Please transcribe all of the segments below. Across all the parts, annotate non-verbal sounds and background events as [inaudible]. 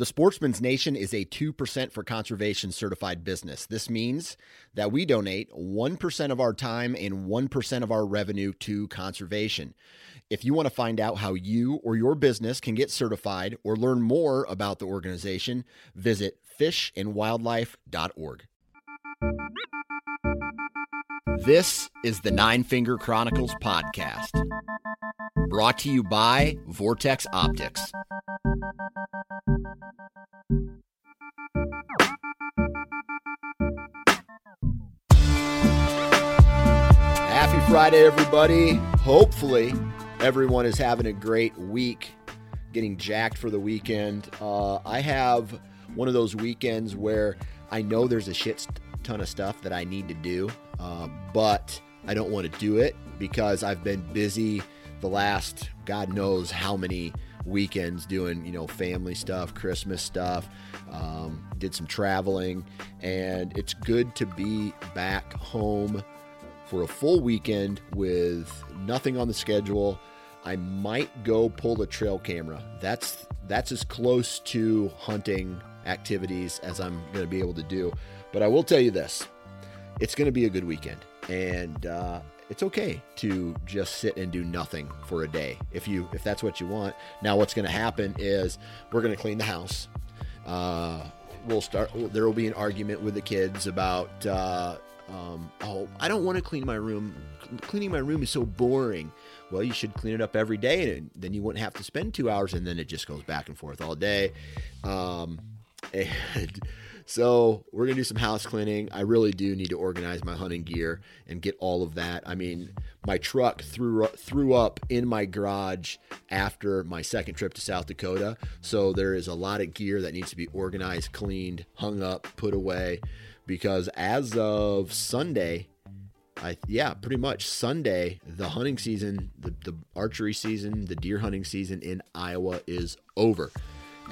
The Sportsman's Nation is a 2% for conservation certified business. This means that we donate 1% of our time and 1% of our revenue to conservation. If you want to find out how you or your business can get certified or learn more about the organization, visit fishandwildlife.org. This is the Nine Finger Chronicles podcast, brought to you by Vortex Optics. Happy Friday, everybody. Hopefully, everyone is having a great week, getting jacked for the weekend. Uh, I have one of those weekends where I know there's a shit ton of stuff that I need to do, uh, but I don't want to do it because I've been busy the last God knows how many weekends doing you know family stuff christmas stuff um, did some traveling and it's good to be back home for a full weekend with nothing on the schedule. I might go pull the trail camera. That's that's as close to hunting activities as i'm going to be able to do but i will tell you this. It's going to be a good weekend. And uh, it's okay to just sit and do nothing for a day. If you if that's what you want. Now what's going to happen is we're going to clean the house. Uh, we'll start there will be an argument with the kids about uh, um, oh i don't want to clean my room. Cleaning my room is so boring. Well you should clean it up every day and then you wouldn't have to spend two hours and then it just goes back and forth all day. Um, [laughs] and so we're gonna do some house cleaning. I really do need to organize my hunting gear and get all of that. I mean, my truck threw threw up in my garage after my second trip to South Dakota. So there is a lot of gear that needs to be organized, cleaned, hung up, put away. Because as of Sunday, I yeah, pretty much Sunday, the hunting season, the, the archery season, the deer hunting season in Iowa is over.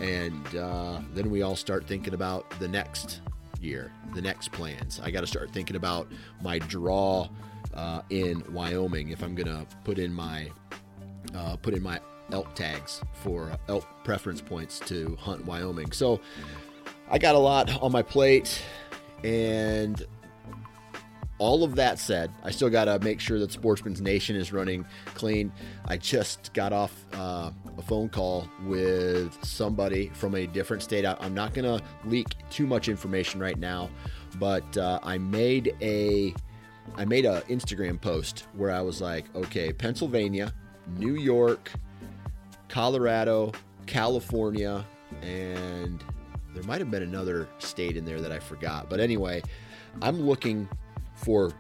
And uh, then we all start thinking about the next year, the next plans. I got to start thinking about my draw uh, in Wyoming if I'm gonna put in my uh, put in my elk tags for elk preference points to hunt Wyoming. So I got a lot on my plate, and all of that said, I still got to make sure that Sportsman's Nation is running clean. I just got off uh, a phone call with somebody from a different state. I, am not going to leak too much information right now, but uh, I made a I made an Instagram post where I was like, okay, Pennsylvania, New York, Colorado, California, and there might have been another state in there that I forgot. But anyway, I'm looking for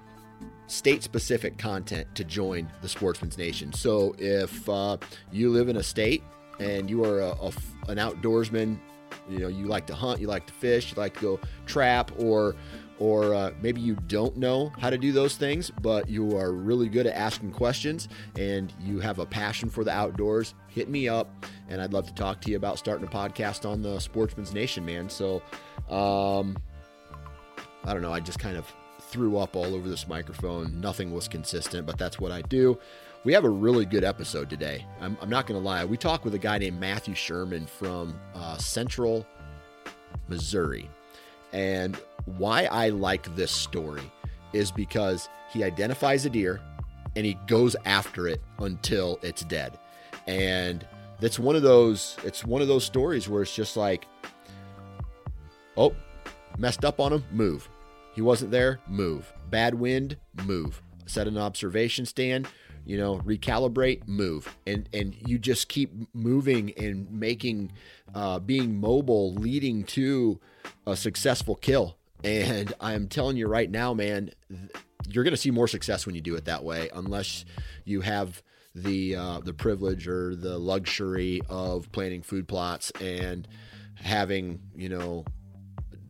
state specific content to join the Sportsman's Nation. So if uh, you live in a state and you are a, a, an outdoorsman, you know, you like to hunt, you like to fish, you like to go trap, or or uh, maybe you don't know how to do those things, but you are really good at asking questions and you have a passion for the outdoors, hit me up and I'd love to talk to you about starting a podcast on the Sportsman's Nation, man. So, um, I don't know. I just kind of threw up all over this microphone. Nothing was consistent, but that's what I do. We have a really good episode today. I'm, I'm not going to lie. We talk with a guy named Matthew Sherman from uh, Central Missouri. And why I like this story is because he identifies a deer and he goes after it until it's dead. And that's one of those it's one of those stories where it's just like oh, messed up on him, move. He wasn't there, move. Bad wind, move. Set an observation stand. you know, recalibrate, move, and and you just keep moving and making, uh, being mobile, leading to a successful kill. And I'm telling you right now, man, you're going to see more success when you do it that way, unless you have the uh, the privilege or the luxury of planting food plots and having you know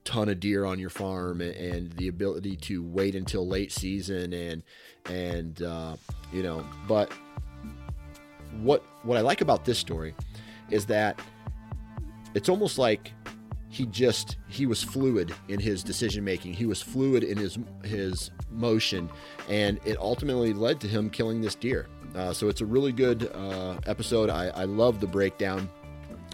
ton of deer on your farm and, and the ability to wait until late season and and uh, you know but what what I like about this story is that it's almost like he just he was fluid in his decision making. He was fluid in his his motion and it ultimately led to him killing this deer. Uh, so it's a really good uh, episode. I, I love the breakdown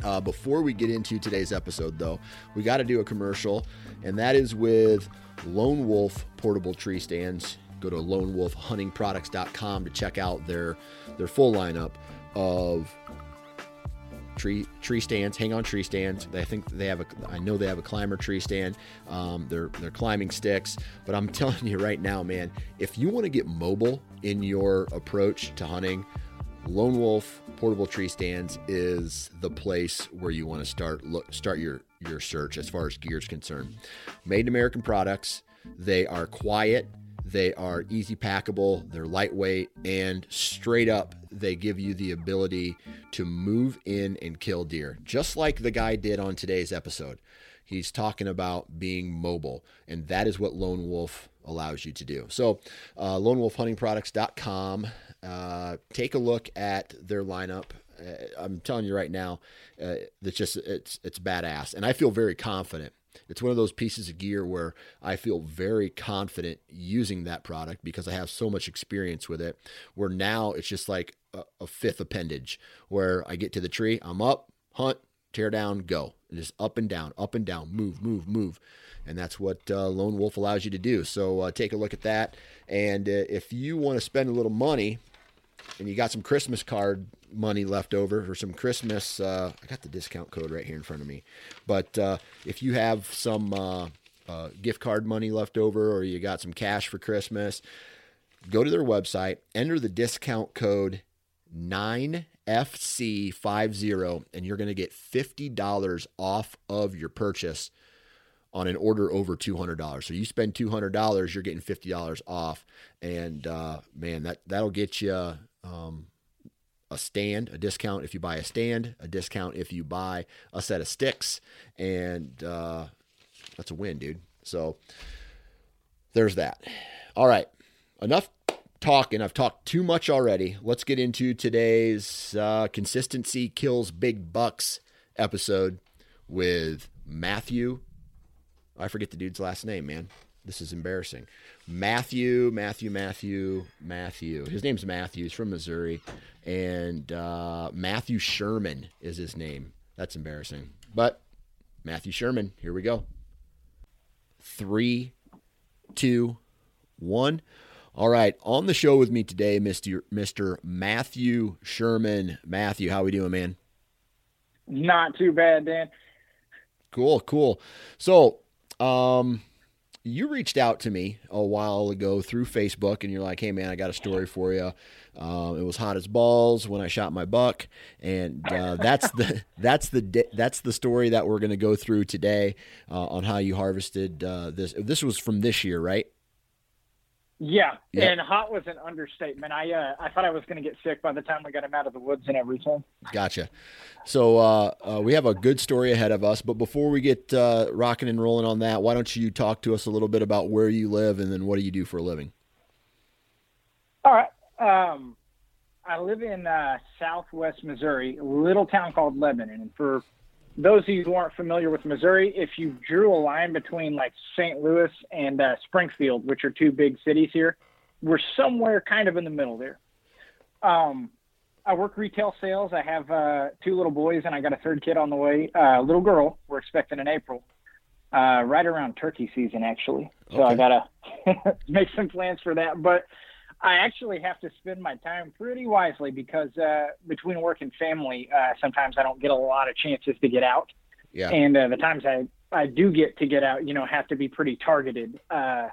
uh, before we get into today's episode though we got to do a commercial and that is with lone wolf portable tree stands go to lonewolfhuntingproducts.com to check out their their full lineup of tree tree stands, hang on tree stands. I think they have a, I know they have a climber tree stand. Um, they're they're climbing sticks. But I'm [laughs] telling you right now, man, if you want to get mobile in your approach to hunting, Lone Wolf portable tree stands is the place where you want to start look start your your search as far as gear is concerned. Made in American products. They are quiet. They are easy packable, they're lightweight, and straight up, they give you the ability to move in and kill deer, just like the guy did on today's episode. He's talking about being mobile, and that is what Lone Wolf allows you to do. So, uh, lonewolfhuntingproducts.com. Uh, take a look at their lineup. Uh, I'm telling you right now, uh, it's just it's it's badass, and I feel very confident it's one of those pieces of gear where I feel very confident using that product because I have so much experience with it. Where now it's just like a, a fifth appendage where I get to the tree, I'm up, hunt, tear down, go. And just up and down, up and down, move, move, move. And that's what uh, Lone Wolf allows you to do. So uh, take a look at that. And uh, if you want to spend a little money and you got some Christmas card money left over for some Christmas. Uh, I got the discount code right here in front of me. But uh, if you have some uh, uh, gift card money left over or you got some cash for Christmas, go to their website, enter the discount code 9FC50, and you're going to get $50 off of your purchase on an order over $200. So you spend $200, you're getting $50 off. And uh, man, that, that'll get you um, a stand, a discount if you buy a stand, a discount if you buy a set of sticks, and uh, that's a win, dude. So there's that. All right, enough talking. I've talked too much already. Let's get into today's uh, consistency kills big bucks episode with Matthew. I forget the dude's last name, man. This is embarrassing. Matthew, Matthew, Matthew, Matthew. His name's Matthew. He's from Missouri. And uh, Matthew Sherman is his name. That's embarrassing. But Matthew Sherman, here we go. Three, two, one. All right, on the show with me today, Mr. Mr. Matthew Sherman. Matthew, how we doing, man? Not too bad, Dan. Cool, cool. So, um, you reached out to me a while ago through Facebook, and you're like, "Hey, man, I got a story for you." Uh, it was hot as balls when I shot my buck, and uh, that's the [laughs] that's the that's the story that we're going to go through today uh, on how you harvested uh, this. This was from this year, right? Yeah, yep. and hot was an understatement. I uh, I thought I was going to get sick by the time we got him out of the woods and everything. Gotcha. So uh, uh, we have a good story ahead of us, but before we get uh, rocking and rolling on that, why don't you talk to us a little bit about where you live and then what do you do for a living? All right. Um, I live in uh, Southwest Missouri, a little town called Lebanon, and for those of you who aren't familiar with Missouri, if you drew a line between like St. Louis and uh, Springfield, which are two big cities here, we're somewhere kind of in the middle there. Um, I work retail sales. I have uh, two little boys, and I got a third kid on the way. Uh, little girl, we're expecting in April, uh, right around turkey season, actually. So okay. I gotta [laughs] make some plans for that. But I actually have to spend my time pretty wisely because uh, between work and family, uh, sometimes I don't get a lot of chances to get out. Yeah. And uh, the times I, I do get to get out, you know, have to be pretty targeted. Uh,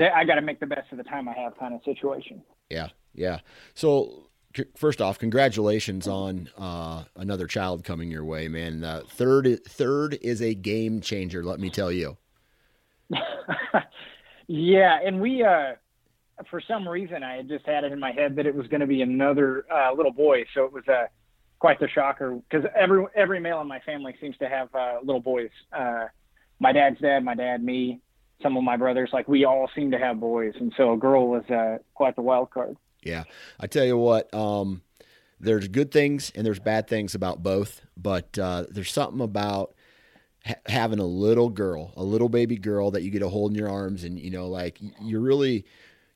I got to make the best of the time I have kind of situation. Yeah. Yeah. So first off, congratulations on uh, another child coming your way, man. Uh, third, third is a game changer. Let me tell you. [laughs] yeah, and we, uh, for some reason, I had just had it in my head that it was going to be another uh, little boy, so it was uh, quite the shocker because every every male in my family seems to have uh, little boys. My dad's dad, my dad, me, some of my brothers, like we all seem to have boys, and so a girl was quite the wild card. Yeah, I tell you what, um, there's good things and there's bad things about both, but uh, there's something about ha- having a little girl, a little baby girl that you get to hold in your arms, and you know, like you really,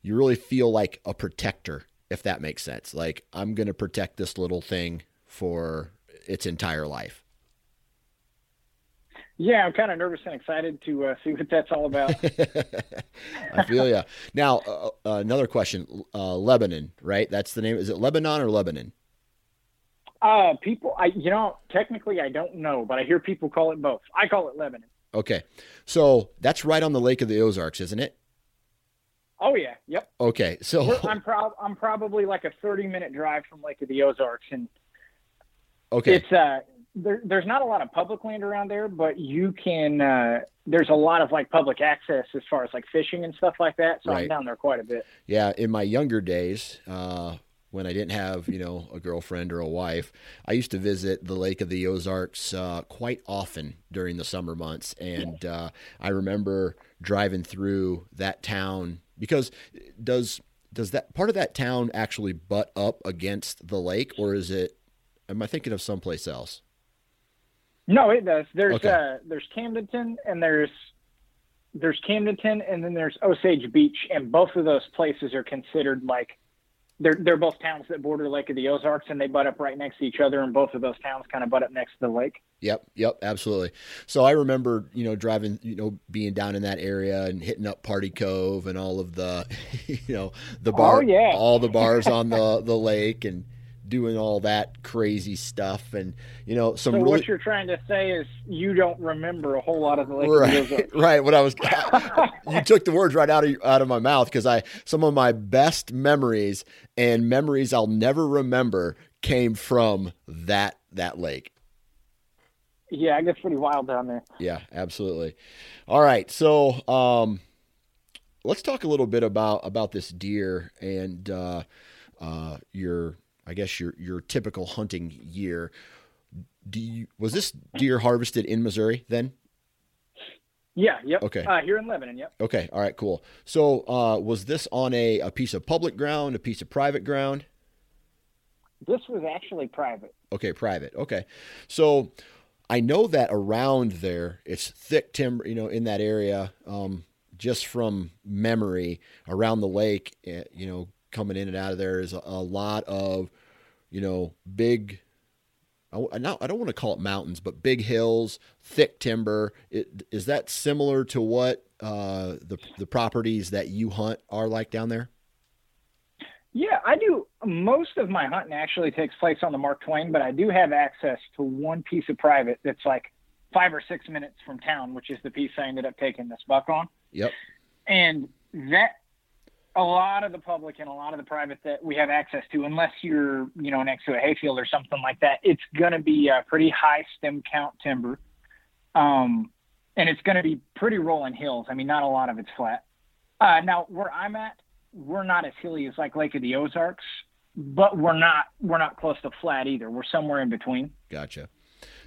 you really feel like a protector, if that makes sense. Like I'm gonna protect this little thing for its entire life. Yeah, I'm kind of nervous and excited to uh, see what that's all about. [laughs] I feel you. Now, uh, uh, another question: uh, Lebanon, right? That's the name. Is it Lebanon or Lebanon? Uh, people, I you know, technically I don't know, but I hear people call it both. I call it Lebanon. Okay, so that's right on the Lake of the Ozarks, isn't it? Oh yeah, yep. Okay, so We're, I'm proud. I'm probably like a 30 minute drive from Lake of the Ozarks, and okay, it's uh there, there's not a lot of public land around there, but you can. Uh, there's a lot of like public access as far as like fishing and stuff like that. So Right. I'm down there quite a bit. Yeah, in my younger days, uh, when I didn't have you know a girlfriend or a wife, I used to visit the Lake of the Ozarks uh, quite often during the summer months, and uh, I remember driving through that town because does does that part of that town actually butt up against the lake, or is it? Am I thinking of someplace else? No, it does. There's Okay. uh, there's Camdenton and there's there's Camdenton and then there's Osage Beach, and both of those places are considered like they're they're both towns that border Lake of the Ozarks, and they butt up right next to each other, and both of those towns kind of butt up next to the lake. Yep, yep, absolutely. So I remember, you know, driving, you know, being down in that area and hitting up Party Cove and all of the, [laughs] you know, the bar, Oh, yeah. all the bars on the the lake and doing all that crazy stuff and you know some So really what you're trying to say is you don't remember a whole lot of the Lake [laughs] right, [laughs] right. What I was, [laughs] you took the words right out of out of my mouth because I some of my best memories and memories I'll never remember came from that that lake. Yeah, it gets pretty wild down there. Yeah, absolutely. All right, so um, let's talk a little bit about about this deer and uh, uh, your, I guess your your typical hunting year. Do you, was this deer harvested in Missouri then? Yeah, yep. Okay. Uh, here in Lebanon, yep. Okay, all right, cool. So uh, was this on a, a piece of public ground, a piece of private ground? This was actually private. Okay, private. Okay. So I know that around there it's thick timber, you know, in that area, um, just from memory around the lake, eh, you know, coming in and out of there is a, a lot of, you know, big. I, not- I don't want to call it mountains, but big hills, thick timber. It, is that similar to what uh, the the properties that you hunt are like down there? Yeah, I do. Most of my hunting actually takes place on the Mark Twain, but I do have access to one piece of private that's like five or six minutes from town, which is the piece I ended up taking this buck on. Yep. And that a lot of the public and a lot of the private that we have access to, unless you're, you know, next to a hayfield or something like that, it's going to be a pretty high stem count timber. Um, and it's going to be pretty rolling hills. I mean, not a lot of it's flat. Uh, now where I'm at, we're not as hilly as like Lake of the Ozarks, but we're not, we're not close to flat either. We're somewhere in between. Gotcha.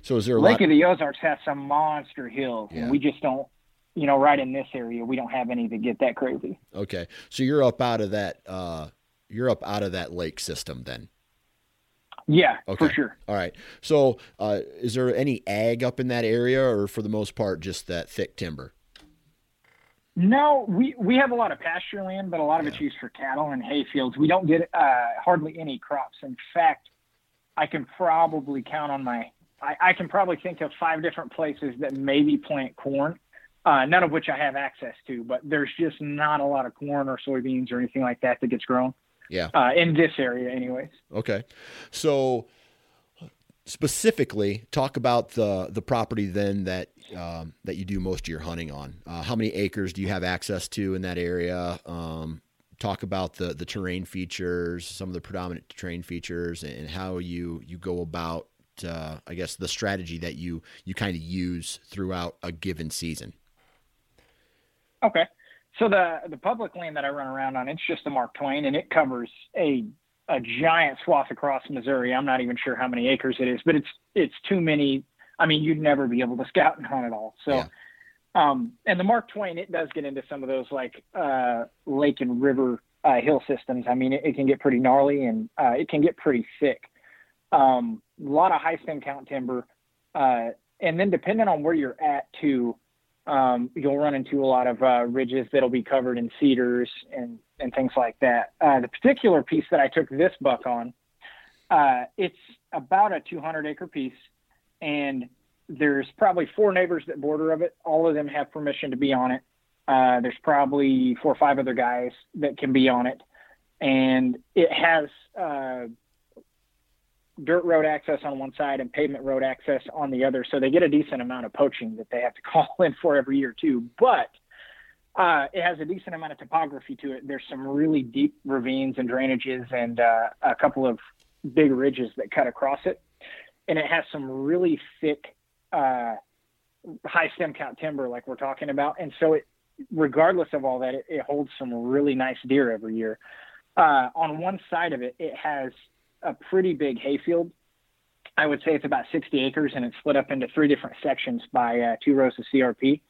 So is there a Lake lot? of the Ozarks has some monster hills Yeah. and we just don't, you know, right in this area, we don't have any that get that crazy. Okay, so you're up out of that. Uh, you're up out of that lake system then. Yeah, Okay. for sure. All right. So uh, is there any ag up in that area, or for the most part just that thick timber? No, we we have a lot of pasture land, but a lot of it's used for cattle and hay fields. We don't get uh, hardly any crops. In fact, I can probably count on my. I, I can probably think of five different places that maybe plant corn, uh, none of which I have access to. But there's just not a lot of corn or soybeans or anything like that that gets grown Yeah. uh, in this area, anyways. Okay. So specifically, talk about the the property then that um, that you do most of your hunting on. Uh, how many acres do you have access to in that area? Um, talk about the the terrain features, some of the predominant terrain features, and how you you go about, uh, I guess, the strategy that you you kind of use throughout a given season. Okay. So the the public land that I run around on, it's just the Mark Twain, and it covers a a giant swath across Missouri. I'm not even sure how many acres it is, but it's it's too many. I mean, you'd never be able to scout and hunt it all. So, yeah. um, and the Mark Twain, it does get into some of those like uh, lake and river uh, hill systems. I mean, it, it, can get pretty gnarly and uh, it can get pretty thick. Um, a lot of high stem count timber, uh, and then depending on where you're at too, um, you'll run into a lot of uh, ridges that'll be covered in cedars and, and things like that. Uh, the particular piece that I took this buck on, uh, it's about a 200 acre piece, and there's probably four neighbors that border of it. All of them have permission to be on it. Uh, there's probably four or five other guys that can be on it, and it has uh, dirt road access on one side and pavement road access on the other. So they get a decent amount of poaching that they have to [laughs] call in for every year too. But uh, it has a decent amount of topography to it. There's some really deep ravines and drainages and uh, a couple of big ridges that cut across it. And it has some really thick, uh, high stem count timber like we're talking about. And so it, regardless of all that, it, it holds some really nice deer every year. Uh, on one side of it, it has a pretty big hayfield. I would say it's about 60 acres and it's split up into three different sections by uh, two rows of CRP.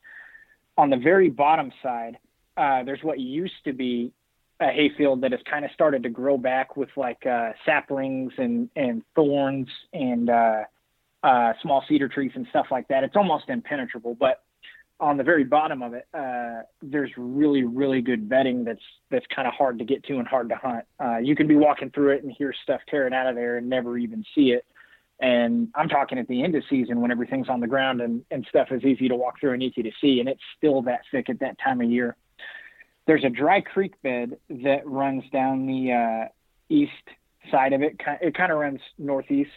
On the very bottom side, uh, there's what used to be a hayfield that has kind of started to grow back with like uh, saplings and, and thorns and uh, uh, small cedar trees and stuff like that. It's almost impenetrable, but on the very bottom of it, uh, there's really, really good bedding that's that's kind of hard to get to and hard to hunt. Uh, you can be walking through it and hear stuff tearing out of there and never even see it. And I'm talking at the end of season when everything's on the ground and, and stuff is easy to walk through and easy to see, and it's still that thick at that time of year. There's a dry creek bed that runs down the uh, east side of it. It kind of runs northeast,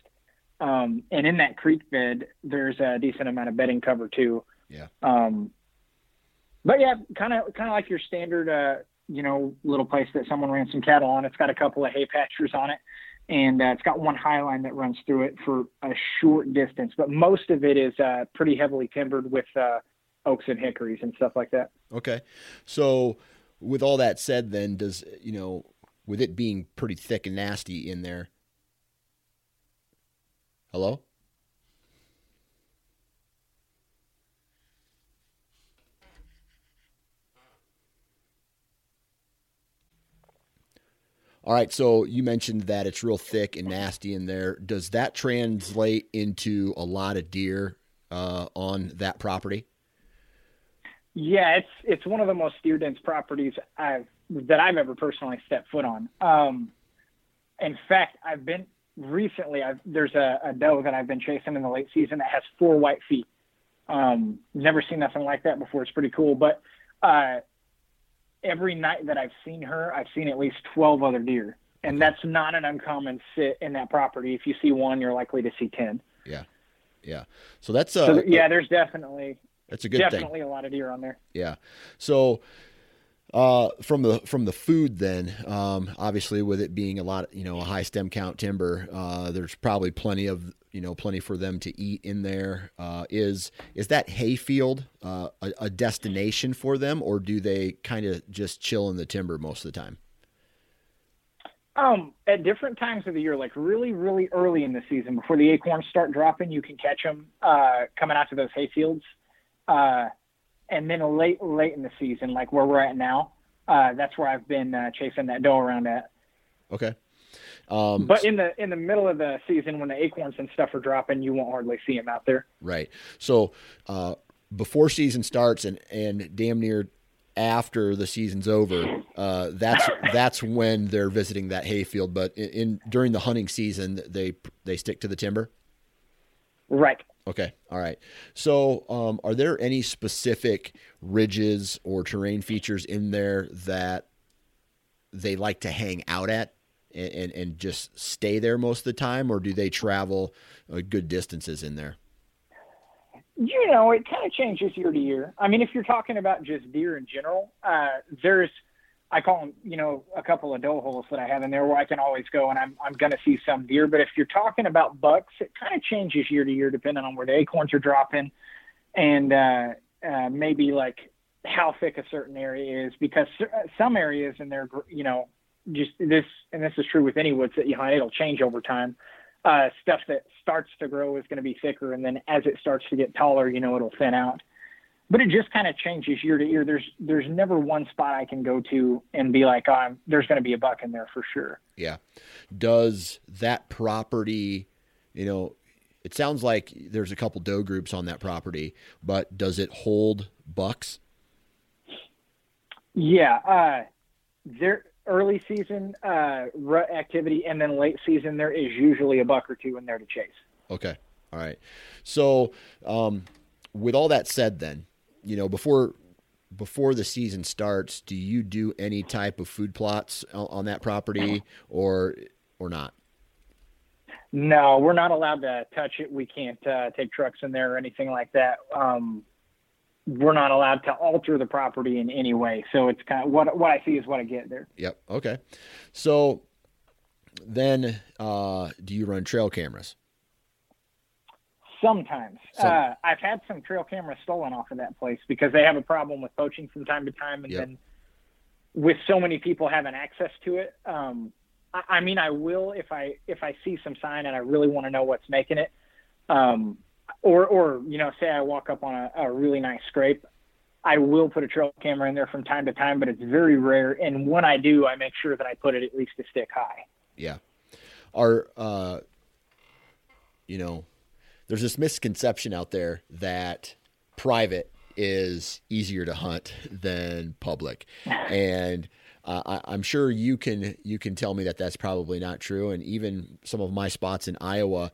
um, and in that creek bed, there's a decent amount of bedding cover too yeah. Um, but yeah, kind of kind of like your standard, uh, you know, little place that someone ran some cattle on. It's got a couple of hay pastures on it, and uh, it's got one high line that runs through it for a short distance. But most of it is uh, pretty heavily timbered with uh, oaks and hickories and stuff like that. Okay, so with all that said, then does you know, with it being pretty thick and nasty in there. Hello. All right, so you mentioned that it's real thick and nasty in there. Does that translate into a lot of deer uh, on that property? Yeah, it's it's one of the most deer dense properties I've that I've ever personally stepped foot on. Um, in fact, I've been recently. I've, there's a, a, doe that I've been chasing in the late season that has four white feet. Um, never seen nothing like that before. It's pretty cool, but uh, every night that I've seen her, I've seen at least 12 other deer. And that's not an uncommon sit in that property. If you see one, you're likely to see 10. Yeah. Yeah. So that's uh, so, yeah, there's definitely that's a good definitely thing. a lot of deer on there. Yeah. So uh, from the from the food, then um, obviously with it being a lot, you know, a high stem count timber, uh, there's probably plenty of you know plenty for them to eat in there. Uh, is is that hayfield uh, a, a destination for them, or do they kind of just chill in the timber most of the time? Um, at different times of the year, like really, really early in the season, before the acorns start dropping, you can catch them uh, coming out to those hayfields. And then late, late in the season, like where we're at now, uh, that's where I've been uh, chasing that doe around at. Okay. Um, but in the in the middle of the season, when the acorns and stuff are dropping, you won't hardly see them out there. Right. So uh, before season starts and and damn near after the season's over, uh, that's that's when they're visiting that hayfield. But in, in, during the hunting season, they they stick to the timber. Right. Okay. All right. So, um, are there any specific ridges or terrain features in there that they like to hang out at? and, and, and just stay there most of the time, or do they travel uh, good distances in there? You know, it kind of changes year to year. I mean, if you're talking about just deer in general, uh, there's I call them, you know, a couple of doe holes that I have in there where I can always go and I'm, I'm going to see some deer. But if you're talking about bucks, it kind of changes year to year depending on where the acorns are dropping and uh, uh, maybe like how thick a certain area is because some areas in there, you know, just this, and this is true with any woods that you hunt, it'll change over time. Uh, stuff that starts to grow is going to be thicker. And then as it starts to get taller, you know, it'll thin out but it just kind of changes year to year. There's there's never one spot I can go to and be like, oh, there's going to be a buck in there for sure. Yeah. Does that property, you know, it sounds like there's a couple doe groups on that property, but does it hold bucks? Yeah, uh, there early season uh, rut activity, and then late season there is usually a buck or two in there to chase. Okay, all right. So, um, with all that said, then you know, before before the season starts, do you do any type of food plots on that property or or not? No, we're not allowed to touch it. We can't uh, take trucks in there or anything like that. Um, we're not allowed to alter the property in any way. So it's kind of what what I see is what I get there. Yep. Okay. So then, uh, do you run trail cameras? Sometimes. Some. Uh, I've had some trail cameras stolen off of that place because they have a problem with poaching from time to time. And yep. then with so many people having access to it, um, I, I, mean, I will if I if I see some sign and I really want to know what's making it, um, or or you know, say I walk up on a, a really nice scrape, I will put a trail camera in there from time to time, but it's very rare. And when I do, I make sure that I put it at least a stick high. Yeah. Are uh, you know there's this misconception out there that private is easier to hunt than public, [laughs] and uh, I, am sure you can you can tell me that that's probably not true. And even some of my spots in Iowa,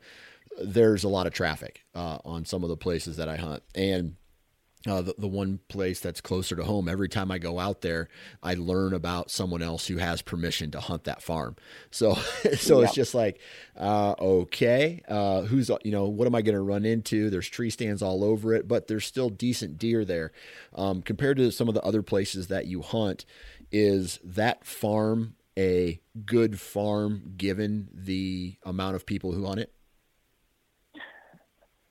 there's a lot of traffic uh, on some of the places that I hunt, and uh, the, the one place that's closer to home. Every time I go out there, I learn about someone else who has permission to hunt that farm. So, [laughs] so it's just like, uh, okay, uh, who's you know what am I going to run into? There's tree stands all over it, but there's still decent deer there um, compared to some of the other places that you hunt. Is that farm a good farm given the amount of people who hunt it?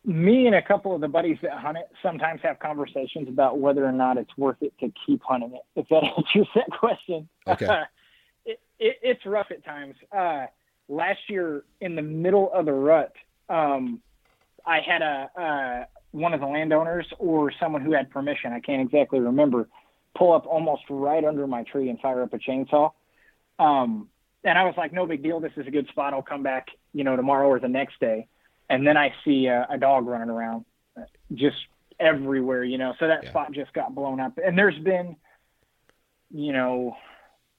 Me and a couple of the buddies that hunt it sometimes have conversations about whether or not it's worth it to keep hunting it. If that [laughs] answers that question, okay. [laughs] it, it, it's rough at times. Uh, last year, in the middle of the rut, um, I had a uh, one of the landowners or someone who had permission. I can't exactly remember. Pull up almost right under my tree and fire up a chainsaw. Um, and I was like, no big deal. This is a good spot. I'll come back, you know, tomorrow or the next day and then I see a, a dog running around just everywhere, you know. So that yeah. spot just got blown up. And there's been, you know,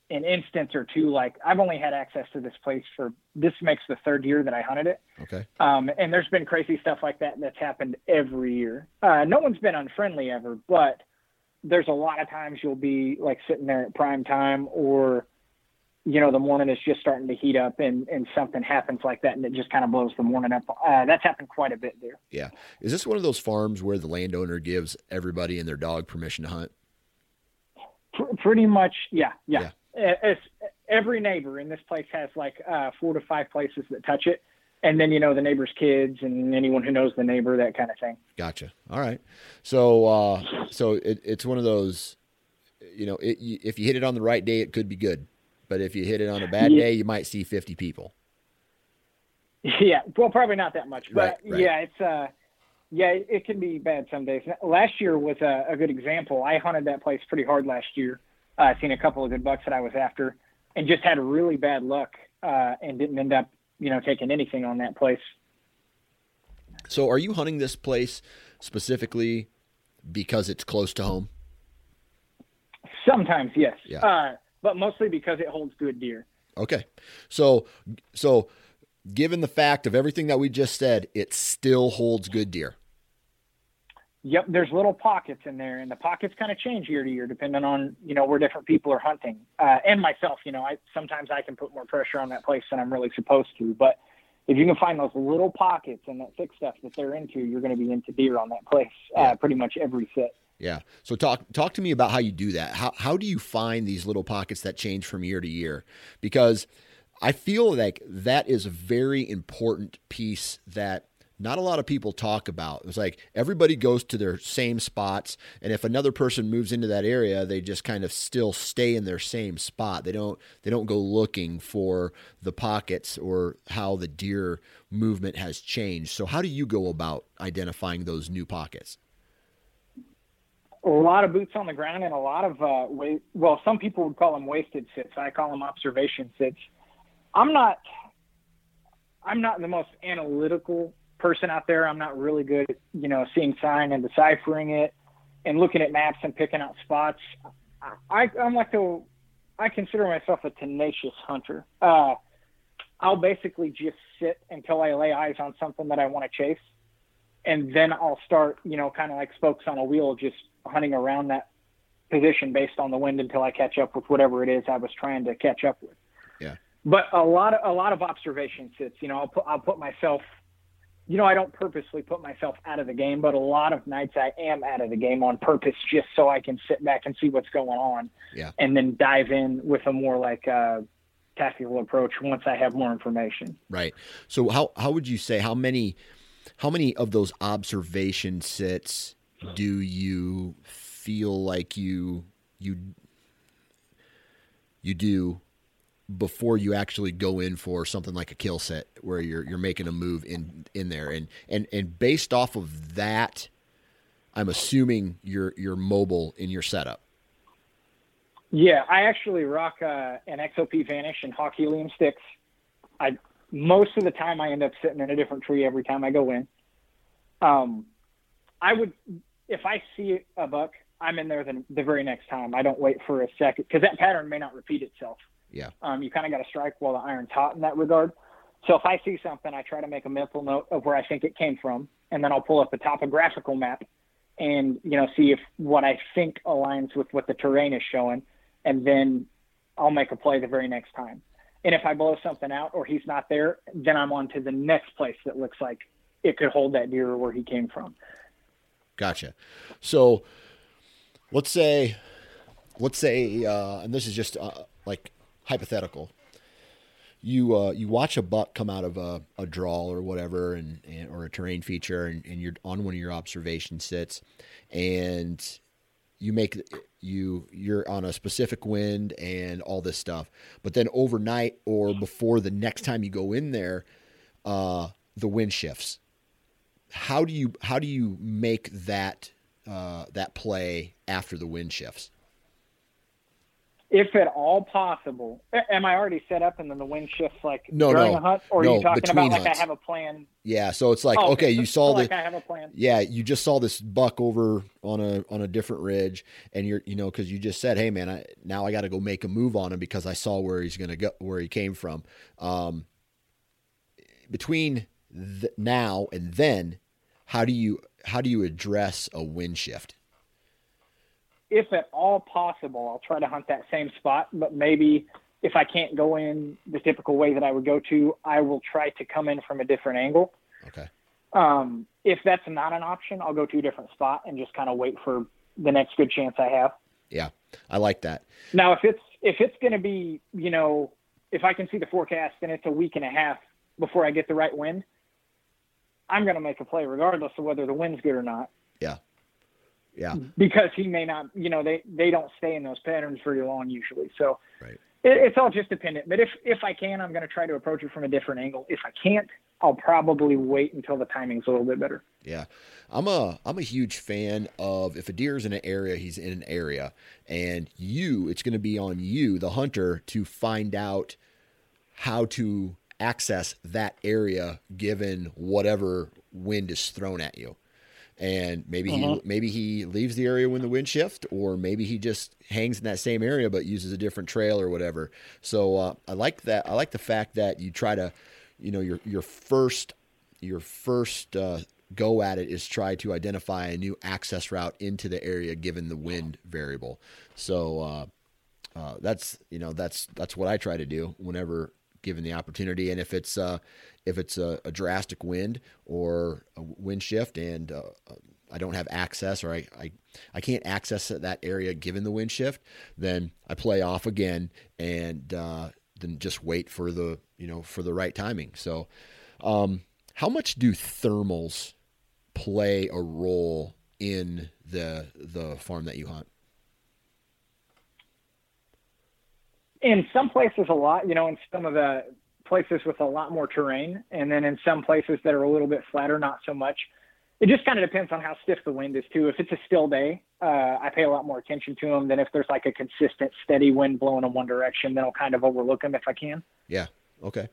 an instance or two. Like I've only had access to this place for this makes the third year that I hunted it. Okay. Um, and there's been crazy stuff like that that's happened every year. Uh, no one's been unfriendly ever, but there's a lot of times you'll be like sitting there at prime time or you know the morning is just starting to heat up and and something happens like that and it just kind of blows the morning up. Uh, that's happened quite a bit there. Yeah. Is this one of those farms where the landowner gives everybody and their dog permission to hunt? P- pretty much yeah yeah, yeah. It's, every neighbor in this place has like uh, four to five places that touch it. And then you know the neighbor's kids and anyone who knows the neighbor that kind of thing. Gotcha. All right. So uh so it, it's one of those you know it, if you hit it on the right day it could be good but if you hit it on a bad yeah. day, you might see 50 people. Yeah, well, probably not that much, but right, right. yeah, it's uh, yeah, it can be bad some days. Last year was a, a good example. I hunted that place pretty hard last year. I uh, seen a couple of good bucks that I was after, and just had really bad luck uh, and didn't end up, you know, taking anything on that place. So, are you hunting this place specifically because it's close to home? Sometimes, yes. Yeah. Uh, but mostly because it holds good deer. Okay. So so given the fact of everything that we just said, it still holds good deer. Yep, there's little pockets in there, and the pockets kind of change year to year depending on you know where different people are hunting. Uh, and myself, you know, I sometimes I can put more pressure on that place than I'm really supposed to. But if you can find those little pockets and that thick stuff that they're into, you're going to be into deer on that place uh, yeah. pretty much every sit. Yeah. So talk talk to me about how you do that. How how do you find these little pockets that change from year to year? Because I feel like that is a very important piece that not a lot of people talk about. It's like everybody goes to their same spots, and if another person moves into that area, they just kind of still stay in their same spot. They don't they don't go looking for the pockets or how the deer movement has changed. So how do you go about identifying those new pockets? A lot of boots on the ground and a lot of uh, wa- well, some people would call them wasted sits. I call them observation sits. I'm not I'm not the most analytical person out there. I'm not really good at, you know, seeing sign and deciphering it and looking at maps and picking out spots. I, I'm like a, I consider myself a tenacious hunter. Uh, I'll basically just sit until I lay eyes on something that I want to chase. And then I'll start, you know, kind of like spokes on a wheel, just hunting around that position based on the wind until I catch up with whatever it is I was trying to catch up with. Yeah. But a lot of, a lot of observation sits, you know, I'll put, I'll put myself you know, I don't purposely put myself out of the game, but a lot of nights I am out of the game on purpose just so I can sit back and see what's going on. Yeah. And then dive in with a more like uh, tactical approach once I have more information. Right. So how how would you say how many how many of those observation sits do you feel like you you you do before you actually go in for something like a kill set where you're you're making a move in in there and and and based off of that I'm assuming you're you're mobile in your setup. Yeah, I actually rock uh, an XOP Vanish and Hawk Helium sticks. I most of the time I end up sitting in a different tree every time I go in. Um, I would if I see a buck, I'm in there the, the very next time. I don't wait for a second because that pattern may not repeat itself. Yeah. Um, you kind of got to strike while the iron's hot in that regard. So if I see something, I try to make a mental note of where I think it came from, and then I'll pull up a topographical map and you know see if what I think aligns with what the terrain is showing, and then I'll make a play the very next time. And if I blow something out or he's not there, then I'm on to the next place that looks like it could hold that deer where he came from. Gotcha. So let's say, let's say, uh, and this is just uh, like hypothetical. You uh, you watch a buck come out of a, a draw or whatever, and, and or a terrain feature, and, and you're on one of your observation sits, and you make you you're on a specific wind and all this stuff. But then overnight or before the next time you go in there, uh, the wind shifts. How do you how do you make that uh, that play after the wind shifts? if at all possible, am I already set up and then the wind shifts like no, during no, a hunt, or no, are you talking about hunts. like I have a plan? Yeah, so it's like Oh, okay, so- you so saw like the I have a plan. yeah, you just saw this buck over on a on a different ridge, and you're you know because you just said, hey man, I, now I got to go make a move on him because I saw where he's gonna go, where he came from. Um, between th- now and then, how do you how do you address a wind shift? If at all possible, I'll try to hunt that same spot, but maybe if I can't go in the typical way that I would go to, I will try to come in from a different angle. Okay, Um, if that's not an option, I'll go to a different spot and just kind of wait for the next good chance I have. yeah, I like that. Now, if it's if it's going to be, you know, if I can see the forecast and it's a week and a half before I get the right wind, I'm going to make a play regardless of whether the wind's good or not, Yeah, yeah, because he may not. You know, they they don't stay in those patterns very long usually. So right. it, it's all just dependent. But if if I can, I'm going to try to approach it from a different angle. If I can't, I'll probably wait until the timing's a little bit better. Yeah, I'm a I'm a huge fan of if a deer is in an area, he's in an area, and you, it's going to be on you, the hunter, to find out how to access that area given whatever wind is thrown at you. And maybe he maybe he leaves the area when the wind shift, or maybe he just hangs in that same area but uses a different trail or whatever. So uh, I like that. I like the fact that you try to, you know, your your first your first uh, go at it is try to identify a new access route into the area given the wind variable. So uh, uh, that's you know that's that's what I try to do whenever given the opportunity. And if it's uh, if it's a, a drastic wind or a wind shift and uh, I don't have access or I, I, I can't access that area given the wind shift, then I play off again and uh, then just wait for the you know for the right timing. So, um, how much do thermals play a role in the the farm that you hunt? In some places, a lot. You know, in some of the places with a lot more terrain, and then in some places that are a little bit flatter, not so much. It just kind of depends on how stiff the wind is too. If it's a still day, uh, I pay a lot more attention to them than if there's like a consistent, steady wind blowing in one direction. Then I'll kind of overlook them if I can. Yeah. Okay.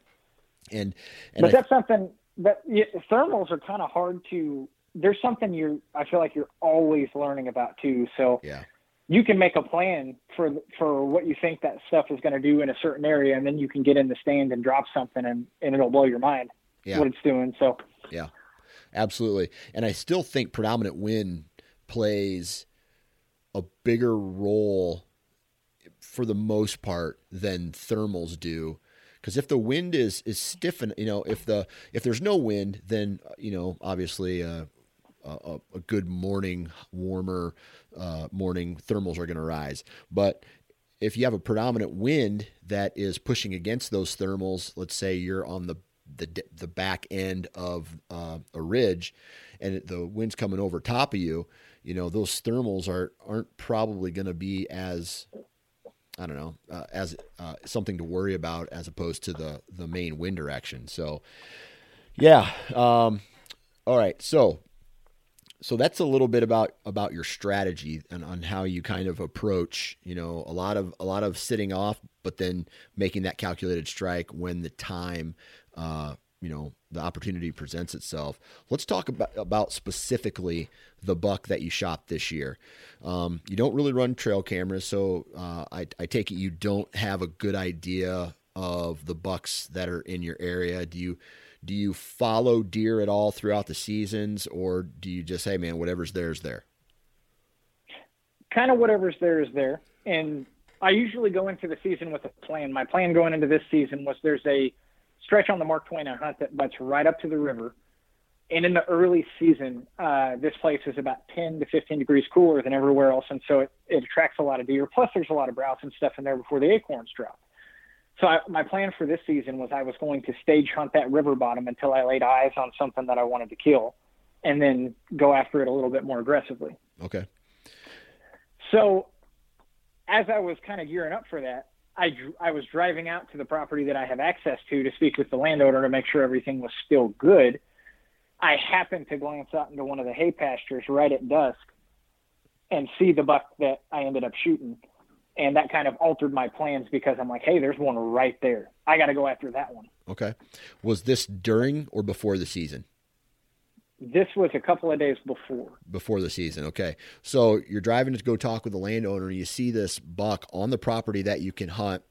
And, and but I, that's something that yeah, thermals are kind of hard to. There's something you're. I feel like you're always learning about too. So yeah you can make a plan for for what you think that stuff is going to do in a certain area, and then you can get in the stand and drop something, and and it'll blow your mind yeah. what it's doing. So yeah, absolutely. And I still think predominant wind plays a bigger role for the most part than thermals do because if the wind is is stiff and you know if the if there's no wind then you know obviously uh, a, a good morning, warmer uh, morning, thermals are going to rise. But if you have a predominant wind that is pushing against those thermals, let's say you're on the the, the back end of uh, a ridge, and the wind's coming over top of you, you know those thermals are aren't probably going to be as I don't know uh, as uh, something to worry about as opposed to the the main wind direction. So, yeah. Um, all right. So so that's a little bit about about your strategy and on how you kind of approach you know a lot of a lot of sitting off but then making that calculated strike when the time uh, you know the opportunity presents itself. Let's talk about about specifically the buck that you shot this year. Um, you don't really run trail cameras so uh, I, I take it you don't have a good idea of the bucks that are in your area. Do you do you follow deer at all throughout the seasons, or do you just say, man, whatever's there is there? Kind of whatever's there is there. And I usually go into the season with a plan. My plan going into this season was there's a stretch on the Mark Twain I hunt that butts right up to the river. And in the early season, uh, this place is about 10 to 15 degrees cooler than everywhere else. And so it, it attracts a lot of deer. Plus, there's a lot of browse and stuff in there before the acorns drop. So I, my plan for this season was I was going to stage hunt that river bottom until I laid eyes on something that I wanted to kill, and then go after it a little bit more aggressively. Okay. So, as I was kind of gearing up for that, I I was driving out to the property that I have access to to speak with the landowner to make sure everything was still good. I happened to glance out into one of the hay pastures right at dusk and see the buck that I ended up shooting and that kind of altered my plans because I'm like, hey, there's one right there. I got to go after that one. Okay. Was this during or before the season? This was a couple of days before. Before the season. Okay. So you're driving to go talk with the landowner. You see this buck on the property that you can hunt.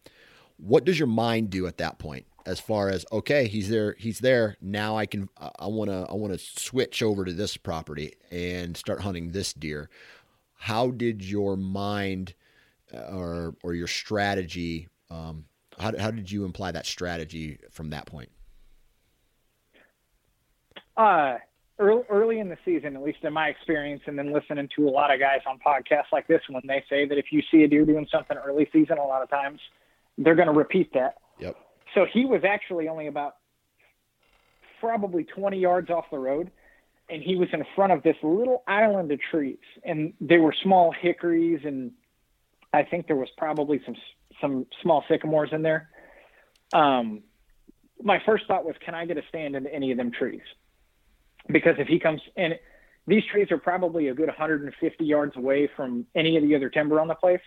What does your mind do at that point? As far as okay, he's there, he's there. Now I can, I want to, I want to switch over to this property and start hunting this deer. How did your mind or or your strategy. Um, how how did you imply that strategy from that point? Uh, early, early in the season, at least in my experience, and then listening to a lot of guys on podcasts like this one, they say that if you see a deer doing something early season, a lot of times they're going to repeat that. Yep. So he was actually only about probably 20 yards off the road, and he was in front of this little island of trees, and they were small hickories and I think there was probably some some small sycamores in there. Um, my first thought was, can I get a stand into any of them trees? Because if he comes in, these trees are probably a good 150 yards away from any of the other timber on the place,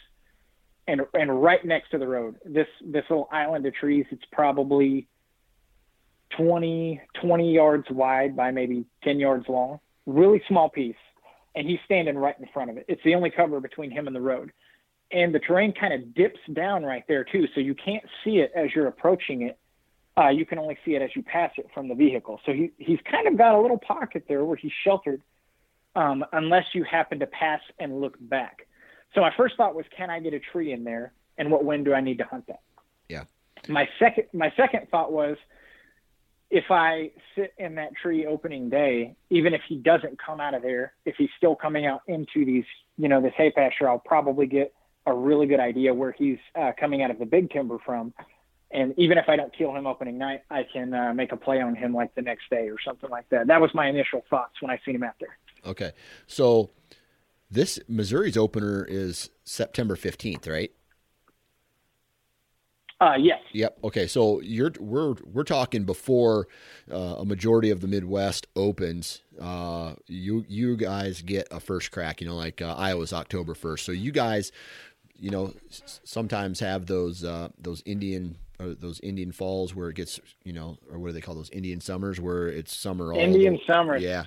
and and right next to the road. This this little island of trees, it's probably 20 20 yards wide by maybe 10 yards long. Really small piece, and he's standing right in front of it. It's the only cover between him and the road and the terrain kind of dips down right there too, so you can't see it as you're approaching it. Uh, you can only see it as you pass it from the vehicle. So he he's kind of got a little pocket there where he's sheltered, um, unless you happen to pass and look back. So my first thought was, can I get a tree in there, and what wind do I need to hunt that? Yeah. My second my second thought was, if I sit in that tree opening day, even if he doesn't come out of there, if he's still coming out into these, you know, this hay pasture, I'll probably get a really good idea where he's uh, coming out of the big timber from. And even if I don't kill him opening night, I can uh, make a play on him like the next day or something like that. That was my initial thoughts when I seen him out there. Okay, so this Missouri's opener is September fifteenth, right? Uh, yes. Yep. Okay. So you're we're we're talking before uh, a majority of the Midwest opens. Uh, you you guys get a first crack. You know, like uh, Iowa's October first. So you guys, you know, sometimes have those uh, those Indian or those Indian falls where it gets you know, or what do they call those Indian summers where it's summer all Indian the, summer. Yeah.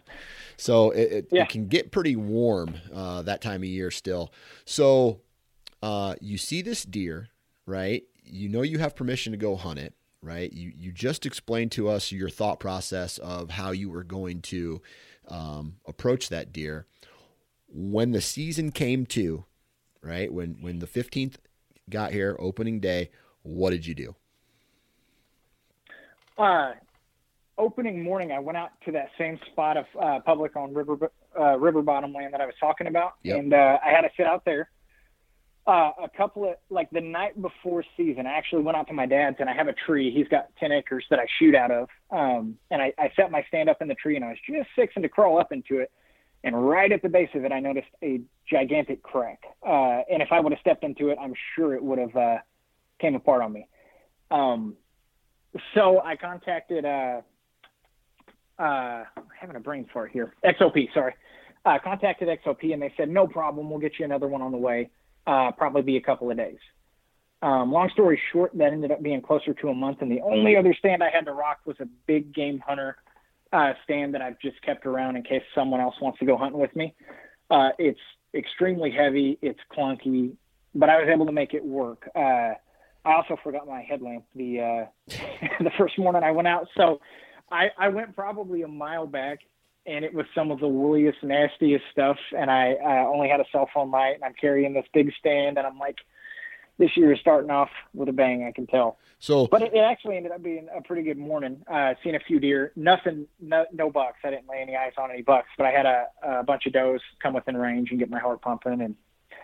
So it it, Yeah. it can get pretty warm uh, that time of year still. So uh, you see this deer, right? You know you have permission to go hunt it, right? You you just explained to us your thought process of how you were going to um, approach that deer. When the season came to, right? When when the fifteenth got here, opening day, what did you do? Uh, opening morning, I went out to that same spot of uh, public on river uh, river bottom land that I was talking about, Yep. and uh, I had to sit out there. Uh, a couple of like the night before season, I actually went out to my dad's, and I have a tree. He's got ten acres that I shoot out of, um, and I, I set my stand up in the tree, and I was just fixing to crawl up into it, and right at the base of it, I noticed a gigantic crack. Uh, and if I would have stepped into it, I'm sure it would have uh, came apart on me. Um, so I contacted uh, uh, having a brain fart here. XOP, sorry. Uh, contacted XOP and they said no problem. We'll get you another one on the way. Uh, probably be a couple of days. Um, long story short, that ended up being closer to a month, and the only other stand I had to rock was a big game hunter uh, stand that I've just kept around in case someone else wants to go hunting with me. Uh, it's extremely heavy, it's clunky, but I was able to make it work. Uh, I also forgot my headlamp the uh, [laughs] the first morning I went out, so I, I went probably a mile back, and it was some of the wooliest, nastiest stuff. And I uh, only had a cell phone light, and I'm carrying this big stand, and I'm like, this year is starting off with a bang. I can tell. So But it, it actually ended up being a pretty good morning. Uh, seen a few deer, nothing, no, no bucks. I didn't lay any eyes on any bucks, but I had a, a bunch of does come within range and get my heart pumping, and it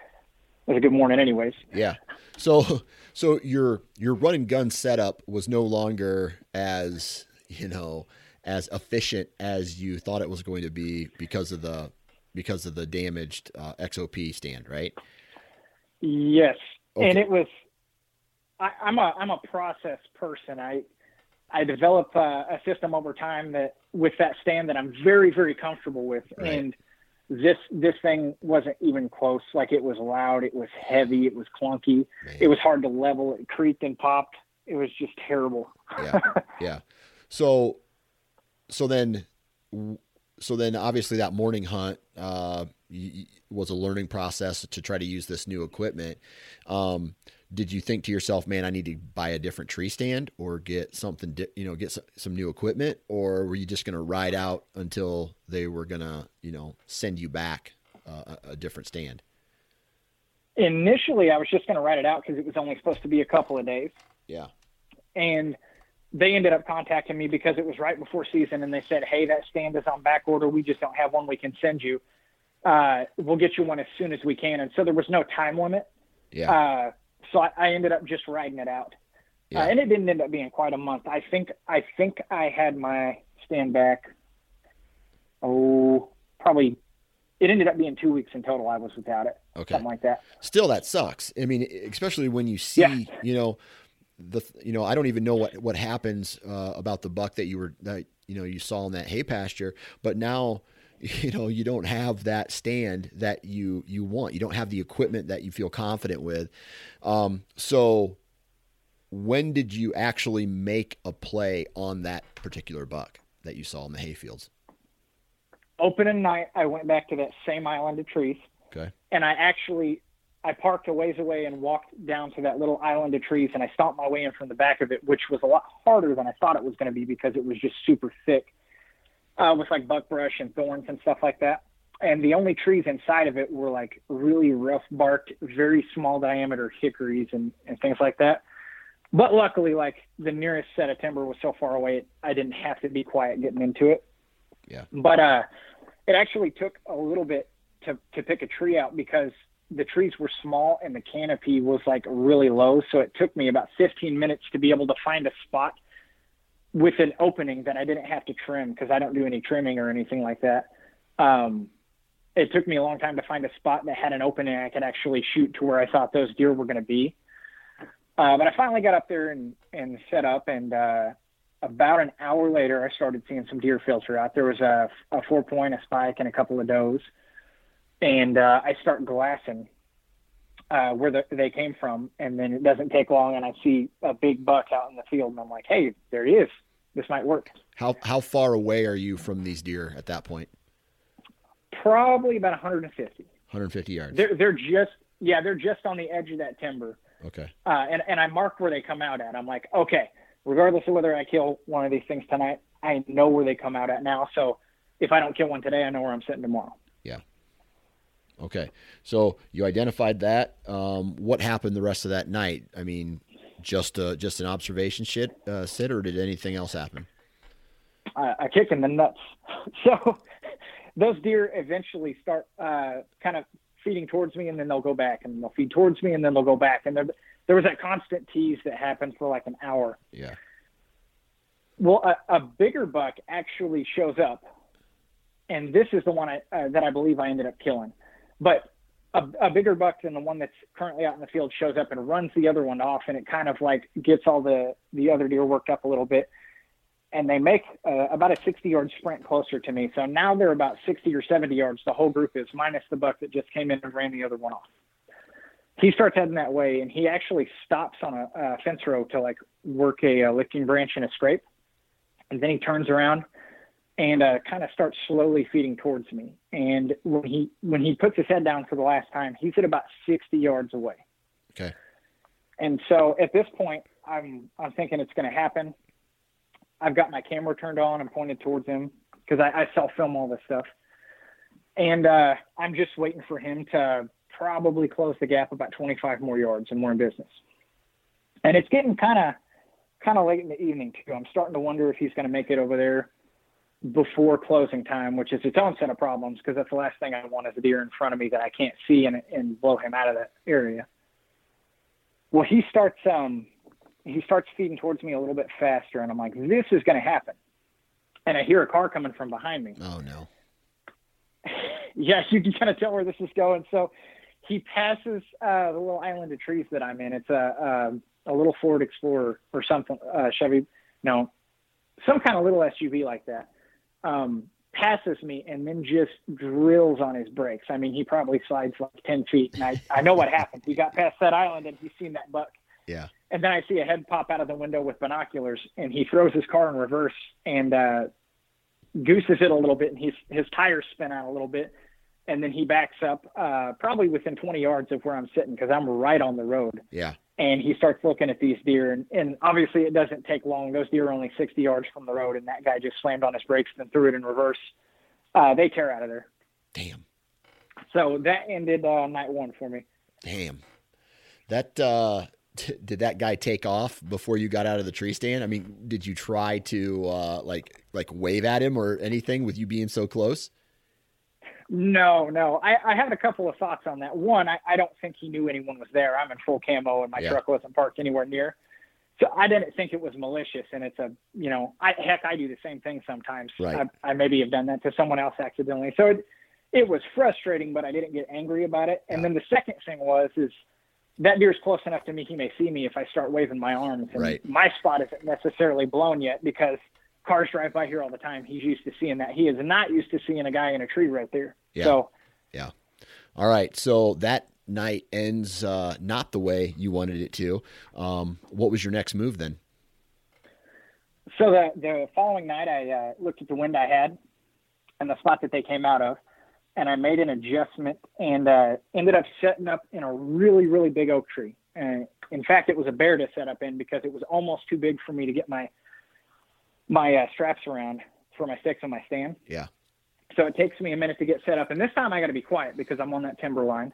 was a good morning, anyways. Yeah. So so your your run and gun setup was no longer as, you know, as efficient as you thought it was going to be because of the because of the damaged uh, XOP stand, right? Yes, Okay. and it was. I, I'm a I'm a process person. I I develop a, a system over time that with that stand that I'm very very comfortable with, Right. and this this thing wasn't even close. Like it was loud, it was heavy, it was clunky, Man. it was hard to level. It creaked and popped. It was just terrible. yeah yeah so so then so then obviously that morning hunt uh was a learning process to try to use this new equipment. Um did you think to yourself man i need to buy a different tree stand or get something di- you know get some, some new equipment? Or were you just going to ride out until they were going to you know send you back uh, a, a different stand? Initially, I was just going to write it out because it was only supposed to be a couple of days. yeah. And they ended up contacting me because it was right before season and they said hey that stand is on back order. We just don't have one we can send you. Uh, we'll get you one as soon as we can. And so there was no time limit. Yeah. Uh, so I, I ended up just writing it out. Yeah. uh, and it didn't end up being quite a month. I think i think i had my stand back oh probably it ended up being two weeks in total i was without it. Okay. Something like that. Still that sucks. I mean, especially when you see, Yeah. you know, the you know, I don't even know what what happens uh, about the buck that you were that you know you saw in that hay pasture, but now [laughs] you know you don't have that stand that you you want. You don't have the equipment that you feel confident with. Um, so when did you actually make a play on that particular buck that you saw in the hayfields? opening night i went back to that same island of trees Okay. and I actually I parked a ways away and walked down to that little island of trees and I stomped my way in from the back of it, which was a lot harder than I thought it was going to be because it was just super thick uh, with like buckbrush and thorns and stuff like that. And the only trees inside of it were like really rough barked, very small diameter hickories and, and things like that. but luckily, like the nearest set of timber was so far away, I didn't have to be quiet getting into it. Yeah. But uh, it actually took a little bit to to pick a tree out because the trees were small and the canopy was like really low. So it took me about 15 minutes to be able to find a spot with an opening that I didn't have to trim because I don't do any trimming or anything like that. Um, it took me a long time to find a spot that had an opening I could actually shoot to where I thought those deer were going to be. Uh, but I finally got up there and, and set up, and uh, about an hour later, I started seeing some deer filter out. There was a, a four point, a spike, and a couple of does. And uh, I start glassing uh, where the, they came from, and then it doesn't take long, and I see a big buck out in the field, and I'm like, "Hey, there he is. This might work." How how far away are you from these deer at that point? Probably about 150. 150 yards. They're they're just yeah, they're just on the edge of that timber. Okay. Uh, and and I mark where they come out at. I'm like, okay, regardless of whether I kill one of these things tonight, I know where they come out at now. So if I don't kill one today, I know where I'm sitting tomorrow. Okay. So you identified that. Um, what happened the rest of that night? I mean, just uh, just an observation shit uh, sit, or did anything else happen? I, I kick in the nuts. [laughs] So those deer eventually start uh, kind of feeding towards me, and then they'll go back, and they'll feed towards me, and then they'll go back, and there there was that constant tease that happened for like an hour. Yeah. Well, a, a bigger buck actually shows up, and this is the one I, uh, that I believe I ended up killing. But a, a bigger buck than the one that's currently out in the field shows up and runs the other one off, and it kind of like gets all the the other deer worked up a little bit. And they make uh, about a 60 yard sprint closer to me. So now they're about 60 or 70 yards. The whole group is minus the buck that just came in and ran the other one off. He starts heading that way, and he actually stops on a, a fence row to like work a, a lifting branch and a scrape, and then he turns around and uh, kind of starts slowly feeding towards me. And when he when he puts his head down for the last time, he's at about 60 yards away. Okay. And so at this point, I'm I'm thinking it's going to happen. I've got my camera turned on and pointed towards him because I, I self film all this stuff, and uh, I'm just waiting for him to probably close the gap about 25 more yards, and we're in business. And it's getting kind of kind of late in the evening too. I'm starting to wonder if he's going to make it over there before closing time, which is its own set of problems because that's the last thing I want is a deer in front of me that I can't see and, and blow him out of that area. Well, he starts um, he starts feeding towards me a little bit faster, and I'm like, this is going to happen. And I hear a car coming from behind me. Oh no. [laughs] yeah, you can kind of tell where this is going. So he passes uh, the little island of trees that I'm in. It's a a, a little Ford Explorer or something, uh, Chevy, no, some kind of little SUV like that. Um, passes me and then just drills on his brakes. I mean, he probably slides like 10 feet. And I, I know what happened. He got past that island and he's seen that buck. Yeah. And then I see a head pop out of the window with binoculars and he throws his car in reverse and uh, gooses it a little bit and his, his tires spin out a little bit. And then he backs up uh, probably within 20 yards of where I'm sitting because I'm right on the road. Yeah. And he starts looking at these deer. And, and obviously, it doesn't take long. Those deer are only 60 yards from the road. And that guy just slammed on his brakes and threw it in reverse. Uh, they tear out of there. Damn. So that ended uh, night one for me. Damn. That uh t- [laughs] did that guy take off before you got out of the tree stand? I mean, did you try to uh like like wave at him or anything with you being so close? No, no. I, I had a couple of thoughts on that. One, I, I don't think he knew anyone was there. I'm in full camo and my Yeah. truck wasn't parked anywhere near. So I didn't think it was malicious. And it's a, you know, I, heck, I do the same thing sometimes. Right. I, I maybe have done that to someone else accidentally. So it, it was frustrating, but I didn't get angry about it. And then the second thing was, is that deer's close enough to me. He may see me if I start waving my arms. And Right. my spot isn't necessarily blown yet because cars drive by here all the time. He's used to seeing that. He is not used to seeing a guy in a tree right there. Yeah. So All right. So that night ends uh not the way you wanted it to. Um what was your next move then? So the the following night, I uh, looked at the wind I had and the spot that they came out of, and I made an adjustment and uh, ended up setting up in a really really big oak tree. Uh, in fact, it was a bear to set up in because it was almost too big for me to get my my uh, straps around for my sticks on my stand. Yeah. So it takes me a minute to get set up, and this time I got to be quiet because I'm on that timber line.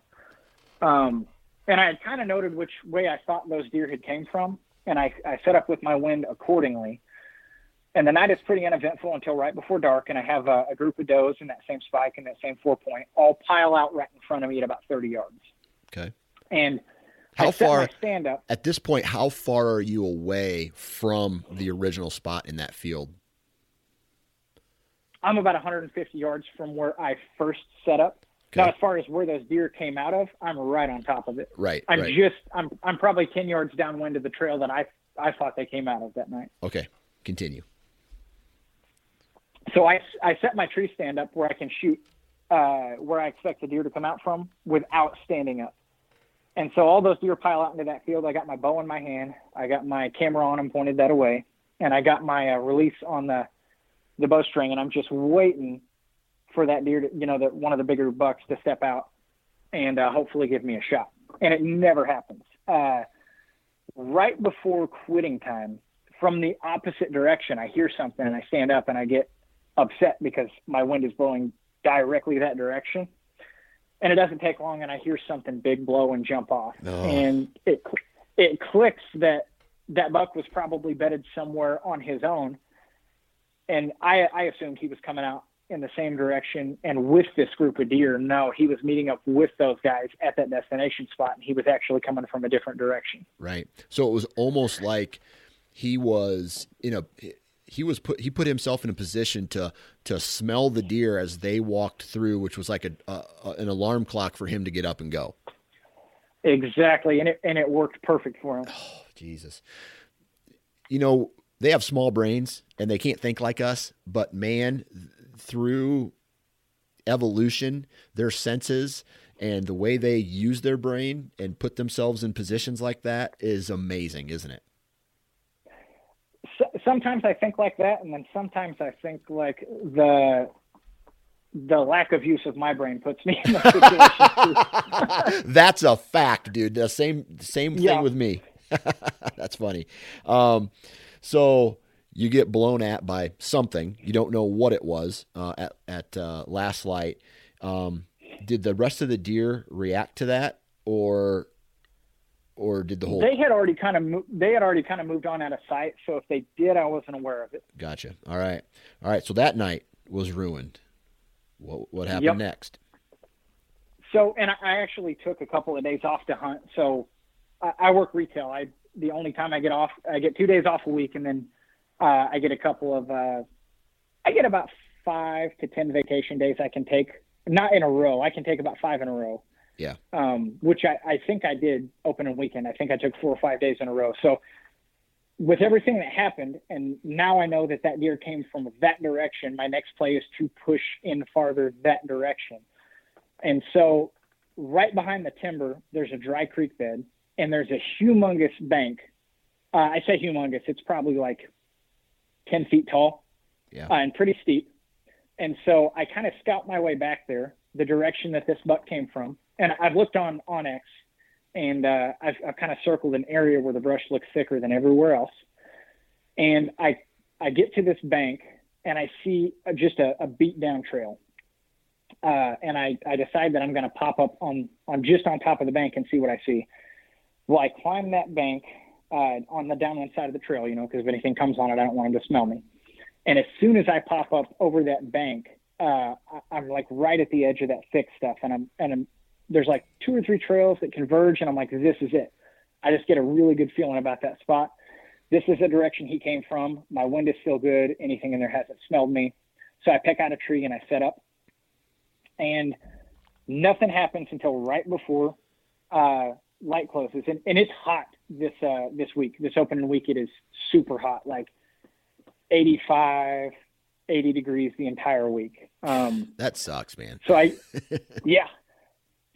Um, and I had kind of noted which way I thought those deer had came from, and I, I set up with my wind accordingly. And the night is pretty uneventful until right before dark, and I have a, a group of does in that same spike and that same four point all pile out right in front of me at about 30 yards. Okay. And how far stand up at this point? How far are you away from the original spot in that field? I'm about 150 yards from where I first set up. Okay. Now, as far as where those deer came out of, I'm right on top of it. Right. I'm right. just I'm I'm probably 10 yards downwind of the trail that I I thought they came out of that night. okay. Continue. So I I set my tree stand up where I can shoot uh, where I expect the deer to come out from without standing up. And so all those deer pile out into that field. I got my bow in my hand. I got my camera on and pointed that away, and I got my uh, release on the the bowstring, and I'm just waiting for that deer to, you know, that one of the bigger bucks to step out and uh, hopefully give me a shot. And it never happens. Uh, right before quitting time, from the opposite direction, I hear something and I stand up and I get upset because my wind is blowing directly that direction. And it doesn't take long, and I hear something big blow and jump off, Oh. and it it clicks that that buck was probably bedded somewhere on his own, and I I assumed he was coming out in the same direction and with this group of deer. No, he was meeting up with those guys at that destination spot, and he was actually coming from a different direction. Right. So it was almost like he was in a he was put he put himself in a position to to smell the deer as they walked through, which was like a, a an alarm clock for him to get up and go. Exactly, and it and it worked perfect for him. Oh, Jesus. You know, they have small brains and they can't think like us, but man, th- through evolution, their senses and the way they use their brain and put themselves in positions like that is amazing, isn't it? So, sometimes I think like that, and then sometimes I think like the the lack of use of my brain puts me in that situation. [laughs] That's a fact, dude. The same same thing Yeah. with me. [laughs] That's funny. Um, so you get blown at by something. You don't know what it was uh, at at uh, last light. Um, did the rest of the deer react to that, or or did the whole? they had already kind of mo- they had already kind of moved on out of sight. So if they did, I wasn't aware of it. Gotcha. All right. All right. So that night was ruined. What what happened Yep. next? So, and I- actually took a couple of days off to hunt. So, I, I work retail. I the only time I get off, I get two days off a week, and then uh, I get a couple of, uh, I get about five to ten vacation days I can take, not in a row. I can take about five in a row. Yeah. Um, which I, I think I did opening weekend. I think I took four or five days in a row. So, with everything that happened, and now I know that that deer came from that direction. My next play is to push in farther that direction. And so, right behind the timber, there's a dry creek bed, and there's a humongous bank. Uh, I say humongous; it's probably like ten feet tall, Yeah. uh, and pretty steep. And so, I kind of scout my way back there, the direction that this buck came from, and I've looked on onX, and uh, I've, I've kind of circled an area where the brush looks thicker than everywhere else. And I I get to this bank, and I see uh, just a, a beat down trail uh, and I, I decide that I'm going to pop up on, on just on top of the bank and see what I see. Well, I climb that bank uh, on the downwind side of the trail, you know, because if anything comes on it, I don't want them to smell me. And as soon as I pop up over that bank, uh, I, I'm like right at the edge of that thick stuff, and I'm and I'm, there's like two or three trails that converge, and I'm like, this is it. I just get a really good feeling about that spot. This is the direction he came from. My wind is still good. Anything in there hasn't smelled me. So I pick out a tree and I set up and nothing happens until right before uh, light closes, and, and it's hot this uh, this week. This opening week, it is super hot, like 85, 80 degrees the entire week. Um, That sucks, man. so I, [laughs] yeah.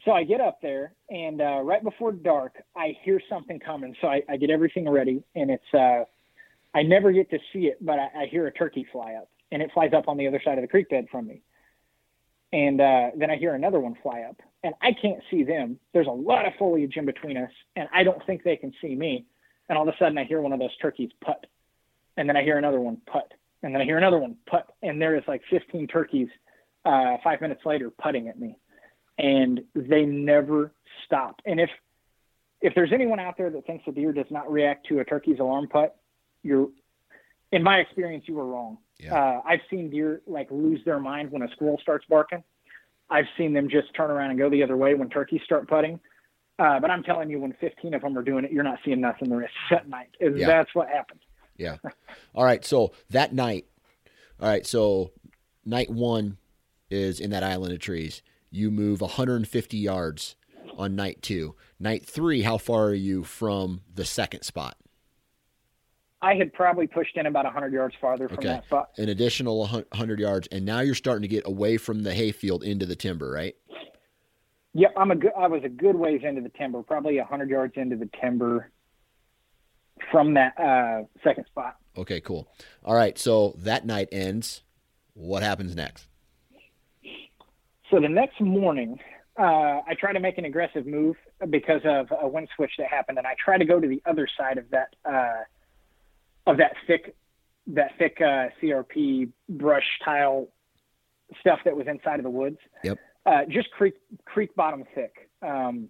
So I get up there, and uh, right before dark, I hear something coming. So I, I get everything ready, and it's uh, I never get to see it, but I, I hear a turkey fly up, and it flies up on the other side of the creek bed from me. And uh, then I hear another one fly up, and I can't see them. There's a lot of foliage in between us, and I don't think they can see me. And all of a sudden, I hear one of those turkeys putt, and then I hear another one putt, and then I hear another one putt, and there is like 15 turkeys uh, five minutes later putting at me, and they never stop. And if if there's anyone out there that thinks a deer does not react to a turkey's alarm putt, you're, in my experience, you were wrong. Yeah. Uh, I've seen deer like lose their mind when a squirrel starts barking. I've seen them just turn around and go the other way when turkeys start putting. Uh, but I'm telling you, when 15 of them are doing it, you're not seeing nothing the rest of that night. Yeah. That's what happened. Yeah. All right. So that night, all right. So night one is in that island of trees. You move 150 yards on night two. Night three, how far are you from the second spot? I had probably pushed in about 100 yards farther from Okay. that spot. An additional 100 yards. And now you're starting to get away from the hayfield into the timber, right? Yeah, I'm a good. I was a good ways into the timber, probably 100 yards into the timber from that uh, second spot. Okay, cool. All right. So that night ends. What happens next? So the next morning, uh, I try to make an aggressive move because of a wind switch that happened, and I try to go to the other side of that uh, of that thick that thick uh, CRP brush tile stuff that was inside of the woods. Yep. Uh, just creek creek bottom thick. Um,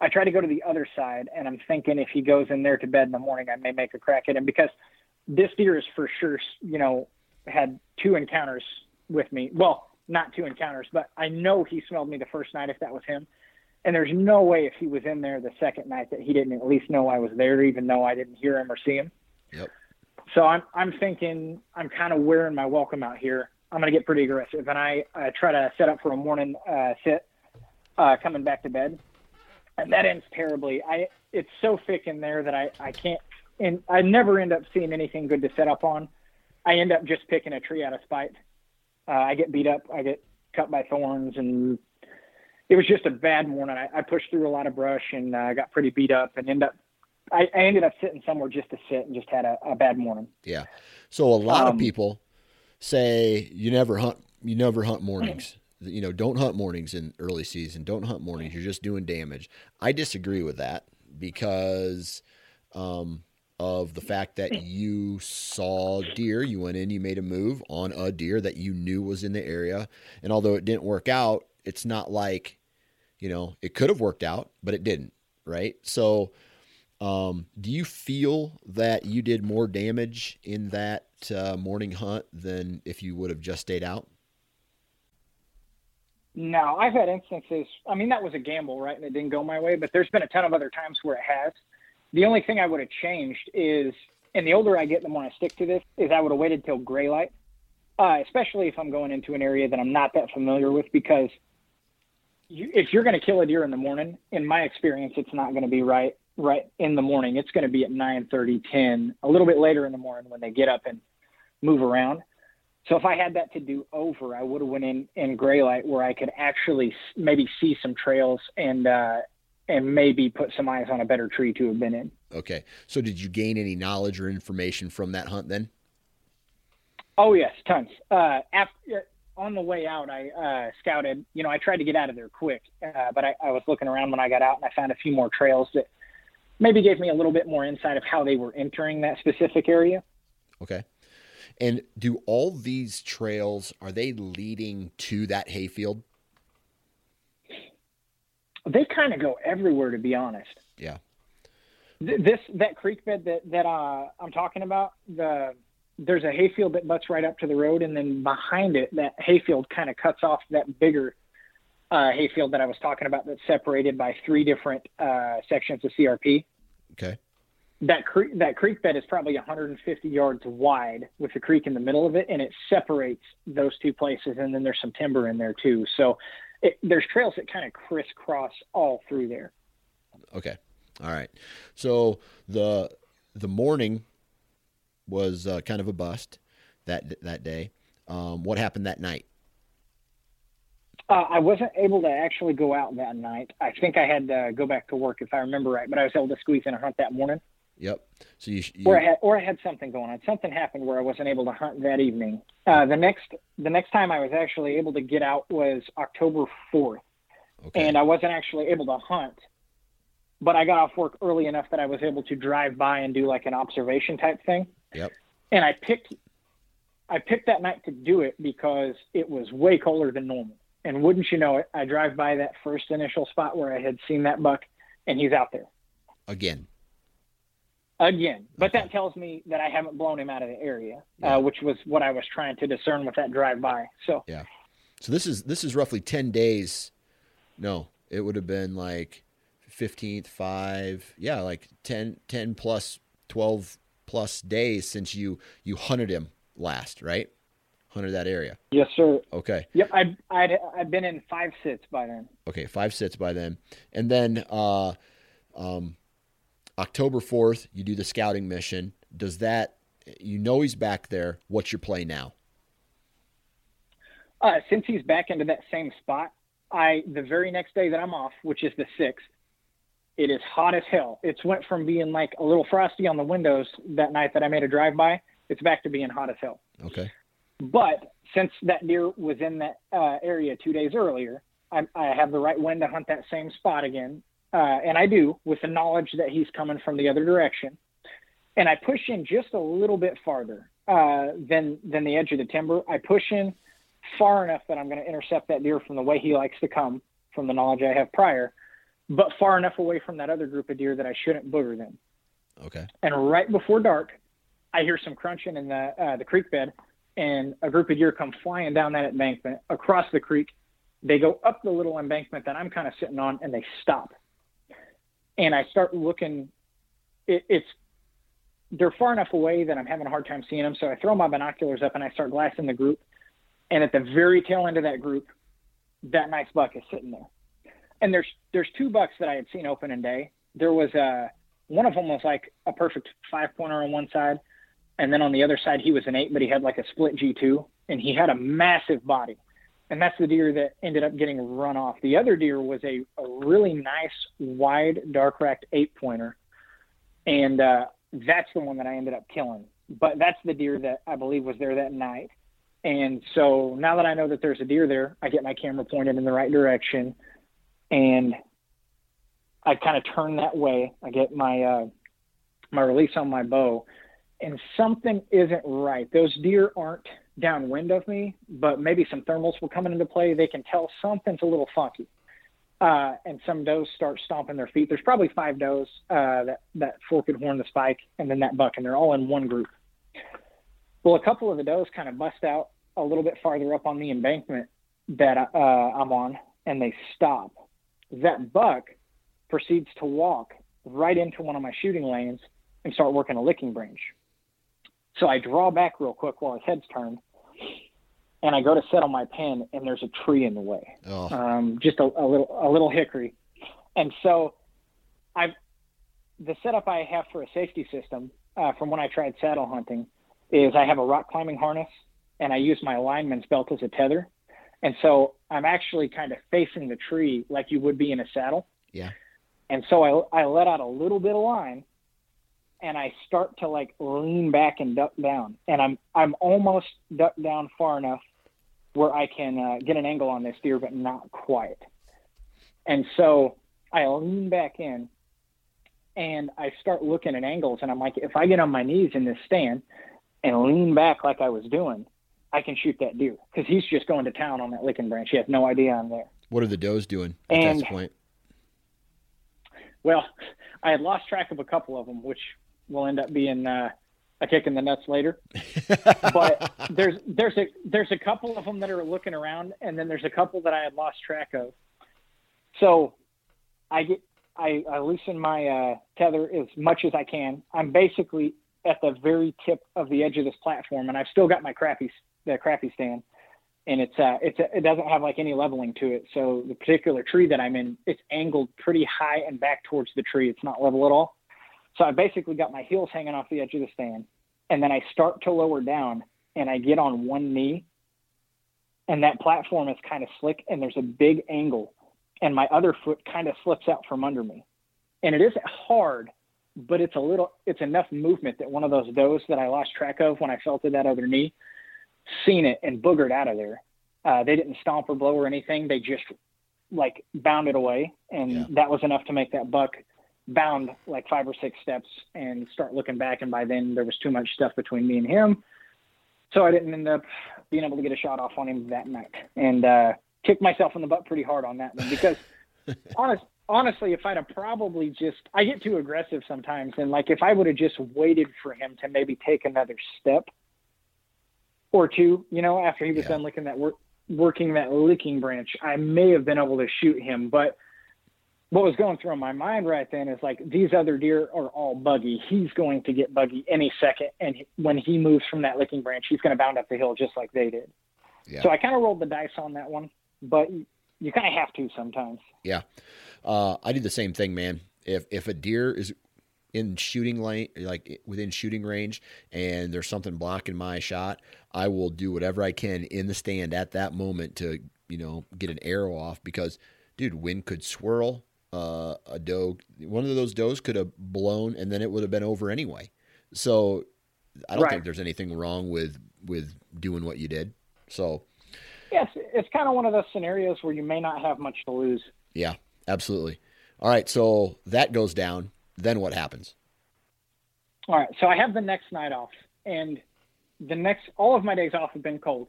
I try to go to the other side, and I'm thinking if he goes in there to bed in the morning, I may make a crack at him because this deer is for sure, you know, had two encounters with me. Well, not two encounters, but I know he smelled me the first night if that was him. And there's no way if he was in there the second night that he didn't at least know I was there, even though I didn't hear him or see him. Yep. So I'm I'm thinking I'm kind of wearing my welcome out here. I'm gonna get pretty aggressive, and I, I try to set up for a morning uh, sit, uh, coming back to bed, and that ends terribly. I it's so thick in there that I I can't, and I never end up seeing anything good to set up on. I end up just picking a tree out of spite. Uh, I get beat up. I get cut by thorns, and it was just a bad morning. I, I pushed through a lot of brush and uh, got pretty beat up, and end up. I, I ended up sitting somewhere just to sit and just had a, a bad morning. Yeah. So a lot of Um, people say you never hunt you never hunt mornings. [clears throat] You know, don't hunt mornings in early season. Don't hunt mornings. You're just doing damage. I disagree with that because um, of the fact that [laughs] you saw deer. You went in, you made a move on a deer that you knew was in the area. And although it didn't work out, it's not like, you know, it could have worked out, but it didn't. Right. So, um, do you feel that you did more damage in that uh, morning hunt than if you would have just stayed out? No, I've had instances. I mean, that was a gamble, right? And it didn't go my way, but there's been a ton of other times where it has. The only thing I would have changed is, and the older I get, the more I stick to this, is I would have waited till gray light, uh, especially if I'm going into an area that I'm not that familiar with, because you, if you're going to kill a deer in the morning, in my experience, it's not going to be right right in the morning. It's going to be at 9, 10, a little bit later in the morning when they get up and move around. So if I had that to do over, I would have went in in gray light where I could actually maybe see some trails and uh, and maybe put some eyes on a better tree to have been in. Okay. So, did you gain any knowledge or information from that hunt then? Oh yes, tons. Uh, after, on the way out, I uh, scouted. You know, I tried to get out of there quick, uh, but I, I was looking around when I got out, and I found a few more trails that maybe gave me a little bit more insight of how they were entering that specific area. Okay. And do all these trails are they leading to that hayfield? They kind of go everywhere, to be honest. Yeah. Th- this that creek bed that that uh, I'm talking about the there's a hayfield that butts right up to the road and then behind it that hayfield kind of cuts off that bigger uh, hayfield that I was talking about that's separated by three different uh, sections of CRP. Okay. That creek that creek bed is probably 150 yards wide with the creek in the middle of it and it separates those two places and then there's some timber in there too. So it, there's trails that kind of crisscross all through there. Okay. All right. So the the morning was uh, kind of a bust that that day. Um, what happened that night? Uh, I wasn't able to actually go out that night. I think I had to go back to work if I remember right, but I was able to squeeze in a hunt that morning. Yep. So you, you Or I had, or I had something going on. Something happened where I wasn't able to hunt that evening. Uh, the next, the next time I was actually able to get out was October fourth, okay. and I wasn't actually able to hunt. But I got off work early enough that I was able to drive by and do like an observation type thing. Yep. And I picked, I picked that night to do it because it was way colder than normal. And wouldn't you know it, I drive by that first initial spot where I had seen that buck, and he's out there. again. Again, but that tells me that I haven't blown him out of the area, Yeah. uh, which was what I was trying to discern with that drive by. So yeah, So this is this is roughly ten days. No, it would have been like fifteenth, five, yeah, like 10, 10 plus, twelve plus days since you you hunted him last, right? Hunted that area. yes, sir. Okay, Yep, I'd I'd I'd been in five sits by then. okay, five sits by then, and then uh, um, October fourth, you do the scouting mission. Does that you know he's back there? What's your play now? Uh, since he's back into that same spot, I the very next day that I'm off, which is the sixth, it is hot as hell. It's went from being like a little frosty on the windows that night that I made a drive by. It's back to being hot as hell. Okay, But since that deer was in that uh, area two days earlier, I, I have the right wind to hunt that same spot again, uh, and I do with the knowledge that he's coming from the other direction. And I push in just a little bit farther uh, than than the edge of the timber. I push in far enough that I'm going to intercept that deer from the way he likes to come, from the knowledge I have prior, but far enough away from that other group of deer that I shouldn't booger them. okay, And right before dark, I hear some crunching in the uh, the creek bed, and a group of deer come flying down that embankment across the creek. They go up the little embankment that I'm kind of sitting on, and they stop. And I start looking. It, it's they're far enough away that I'm having a hard time seeing them. So I throw my binoculars up and I start glassing the group. And at the very tail end of that group, that nice buck is sitting there. And there's there's two bucks that I had seen opening day. There was a one of them was like a perfect five pointer on one side, and then on the other side he was an eight, but he had like a split G two, and he had a massive body, and that's the deer that ended up getting run off. The other deer was a, a really nice wide dark racked eight pointer, and uh, that's the one that I ended up killing. But that's the deer that I believe was there that night. And so now that I know that there's a deer there, I get my camera pointed in the right direction, and I kind of turn that way. I get my uh, my release on my bow, and something isn't right. Those deer aren't downwind of me, but maybe some thermals will come into play. They can tell something's a little funky. Uh, and some does start stomping their feet. There's probably five does uh, that that forked horn, the spike, and then that buck, and they're all in one group. Well, a couple of the does kind of bust out a little bit farther up on the embankment that uh, I'm on, and they stop. That buck proceeds to walk right into one of my shooting lanes and start working a licking branch. So I draw back real quick while his head's turned, and I go to settle my pen, and there's a tree in the way oh, um, just a, a little a little hickory. And so I've the setup I have for a safety system uh, from when I tried saddle hunting is I have a rock climbing harness and I use my lineman's belt as a tether. And so I'm actually kind of facing the tree like you would be in a saddle. Yeah. And so I, I let out a little bit of line and I start to like lean back and duck down. And I'm, I'm almost ducked down far enough where I can uh, get an angle on this deer, but not quite. And so I lean back in and I start looking at angles. And I'm like, if I get on my knees in this stand and lean back like I was doing, I can shoot that deer because he's just going to town on that licking branch. He has no idea I'm there. what are the does doing at And- that point? Well, I had lost track of a couple of them, which will end up being uh, a kick in the nuts later. [laughs] but there's there's a there's a couple of them that are looking around, and then there's a couple that I had lost track of. So I get I, I loosen my uh, tether as much as I can. I'm basically at the very tip of the edge of this platform, and I've still got my crappy the crappy stand, and it's uh it's it doesn't have like any leveling to it. So the particular tree that I'm in, it's angled pretty high and back towards the tree. It's not level at all. So I basically got my heels hanging off the edge of the stand, and then I start to lower down, and I get on one knee, and that platform is kind of slick, and there's a big angle, and my other foot kind of slips out from under me, and it isn't hard, but it's a little, it's enough movement that one of those does that I lost track of when I felt at that other knee, seen it and boogered out of there. Uh, they didn't stomp or blow or anything. They just like bounded away, and Yeah. that was enough to make that buck bound like five or six steps and start looking back. And by then, there was too much stuff between me and him, so I didn't end up being able to get a shot off on him that night, and uh, kicked myself in the butt pretty hard on that one because [laughs] honest, honestly, if I'd have probably just, I get too aggressive sometimes. And like, if I would have just waited for him to maybe take another step or two, you know, after he was yeah. done licking that work, working that licking branch, I may have been able to shoot him. But what was going through my mind right then is like, these other deer are all buggy. He's going to get buggy any second. And when he moves from that licking branch, he's going to bound up the hill just like they did. Yeah. So I kind of rolled the dice on that one, but you kind of have to sometimes. Yeah. Uh, I do the same thing, man. If if a deer is in shooting lane, like within shooting range, and there's something blocking my shot, I will do whatever I can in the stand at that moment to you know get an arrow off because, dude, wind could swirl. Uh, a doe, one of those does could have blown, and then it would have been over anyway. So I don't right. think there's anything wrong with with doing what you did. So yes, it's kind of one of those scenarios where you may not have much to lose. Yeah, absolutely. All right, so that goes down. Then what happens? All right, so I have the next night off, and the next all of my days off have been cold.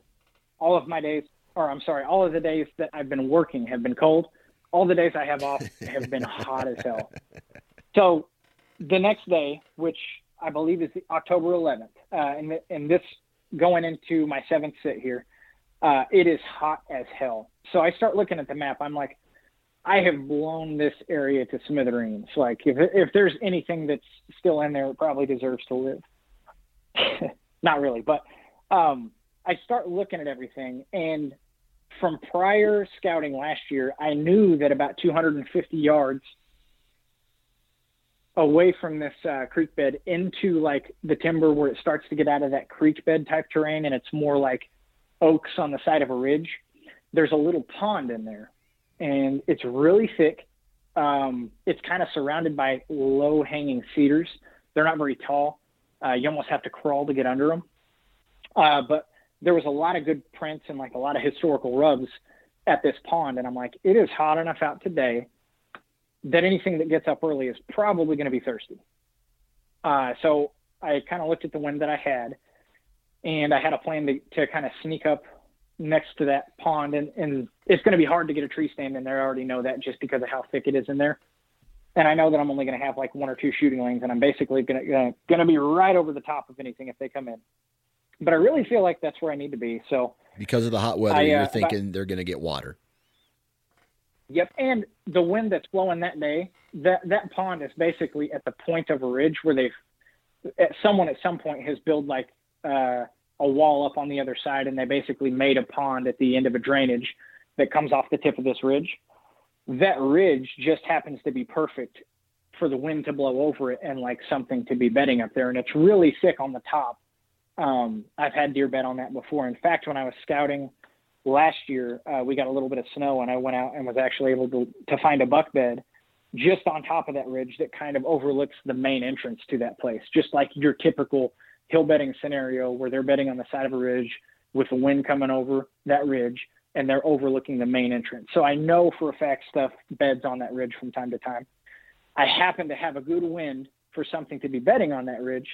All of my days, or I'm sorry, all of the days that I've been working have been cold. All the days I have off have been hot as hell. So the next day, which I believe is October 11th, uh, and, the, and this going into my seventh sit here, uh, it is hot as hell. So I start looking at the map. I'm like, I have blown this area to smithereens. Like if if there's anything that's still in there, it probably deserves to live. [laughs] Not really, but um, I start looking at everything, and from prior scouting last year, I knew that about 250 yards away from this uh, creek bed into like the timber where it starts to get out of that creek bed type terrain, and it's more like oaks on the side of a ridge. There's a little pond in there and it's really thick. Um, it's kind of surrounded by low hanging cedars. They're not very tall. Uh, you almost have to crawl to get under them. Uh, but there was a lot of good prints and like a lot of historical rubs at this pond. And I'm like, it is hot enough out today that anything that gets up early is probably going to be thirsty. Uh, so I kind of looked at the wind that I had and I had a plan to, to kind of sneak up next to that pond, and, and it's going to be hard to get a tree stand in there. I already know that just because of how thick it is in there. And I know that I'm only going to have like one or two shooting lanes, and I'm basically going to going to be right over the top of anything if they come in. But I really feel like that's where I need to be. So because of the hot weather, I, uh, you're thinking they're going to get water. Yep, and the wind that's blowing that day, that that pond is basically at the point of a ridge where they've someone at some point has built like uh, a wall up on the other side, and they basically made a pond at the end of a drainage that comes off the tip of this ridge. That ridge just happens to be perfect for the wind to blow over it and like something to be bedding up there, and it's really thick on the top. Um, I've had deer bed on that before. In fact, when I was scouting last year, uh, we got a little bit of snow, and I went out and was actually able to to find a buck bed just on top of that ridge that kind of overlooks the main entrance to that place, just like your typical hill bedding scenario where they're bedding on the side of a ridge with the wind coming over that ridge and they're overlooking the main entrance. So I know for a fact stuff beds on that ridge from time to time. I happen to have a good wind for something to be bedding on that ridge.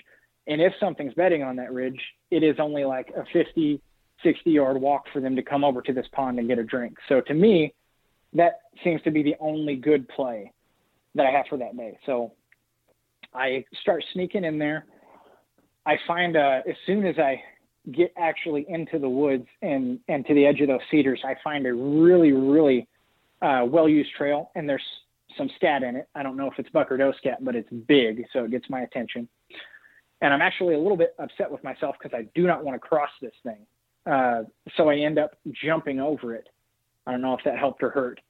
And if something's betting on that ridge, it is only like a 50, 60 yard walk for them to come over to this pond and get a drink. So to me, that seems to be the only good play that I have for that day. So I start sneaking in there. I find uh, as soon as I get actually into the woods and and to the edge of those cedars, I find a really really uh, well used trail, and there's some scat in it. I don't know if it's buck or doe scat, but it's big, so it gets my attention. And I'm actually a little bit upset with myself because I do not want to cross this thing. Uh, so I end up jumping over it. I don't know if that helped or hurt.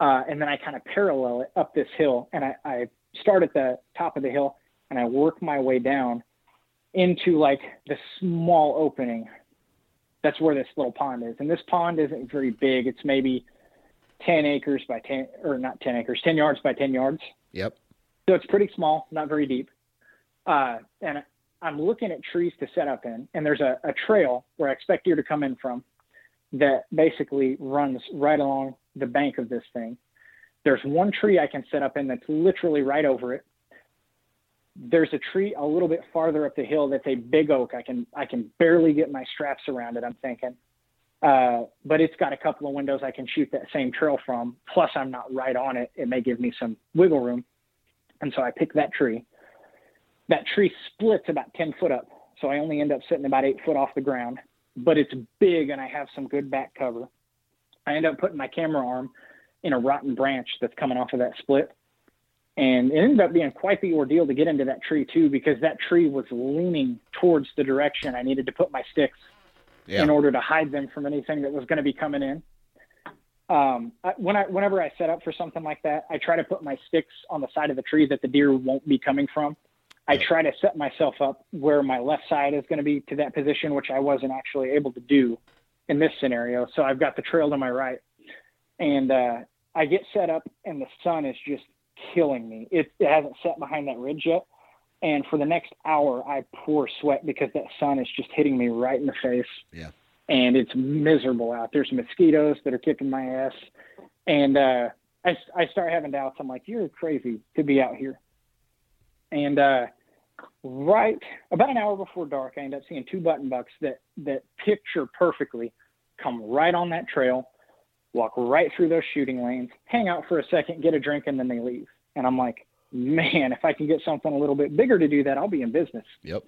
Uh, and then I kind of parallel it up this hill, and I, I start at the top of the hill and I work my way down into like the small opening. That's where this little pond is. And this pond isn't very big. It's maybe 10 acres by 10, or not 10 acres, 10 yards by 10 yards. Yep. So it's pretty small, not very deep. Uh, and I'm looking at trees to set up in, and there's a, a trail where I expect deer to come in from that basically runs right along the bank of this thing. There's one tree I can set up in that's literally right over it there's a tree a little bit farther up the hill that's a big oak. I can I can barely get my straps around it. I'm thinking, Uh, but it's got a couple of windows I can shoot that same trail from. Plus, I'm not right on it. It may give me some wiggle room. And so I pick that tree. That tree splits about 10 foot up. So I only end up sitting about eight foot off the ground, but it's big and I have some good back cover. I end up putting my camera arm in a rotten branch that's coming off of that split. And it ended up being quite the ordeal to get into that tree too, because that tree was leaning towards the direction I needed to put my sticks yeah. in order to hide them from anything that was going to be coming in. Um, I, when I, whenever I set up for something like that, I try to put my sticks on the side of the tree that the deer won't be coming from. I try to set myself up where my left side is going to be to that position, which I wasn't actually able to do in this scenario. So I've got the trail to my right, and uh, I get set up, and the sun is just killing me. It, it hasn't set behind that ridge yet, and for the next hour, I pour sweat because that sun is just hitting me right in the face. Yeah, and it's miserable out. There's mosquitoes that are kicking my ass, and uh, I I start having doubts. I'm like, you're crazy to be out here. And uh, right about an hour before dark, I end up seeing two button bucks that that picture perfectly come right on that trail, walk right through those shooting lanes, hang out for a second, get a drink, and then they leave. And I'm like, man, if I can get something a little bit bigger to do that, I'll be in business. Yep.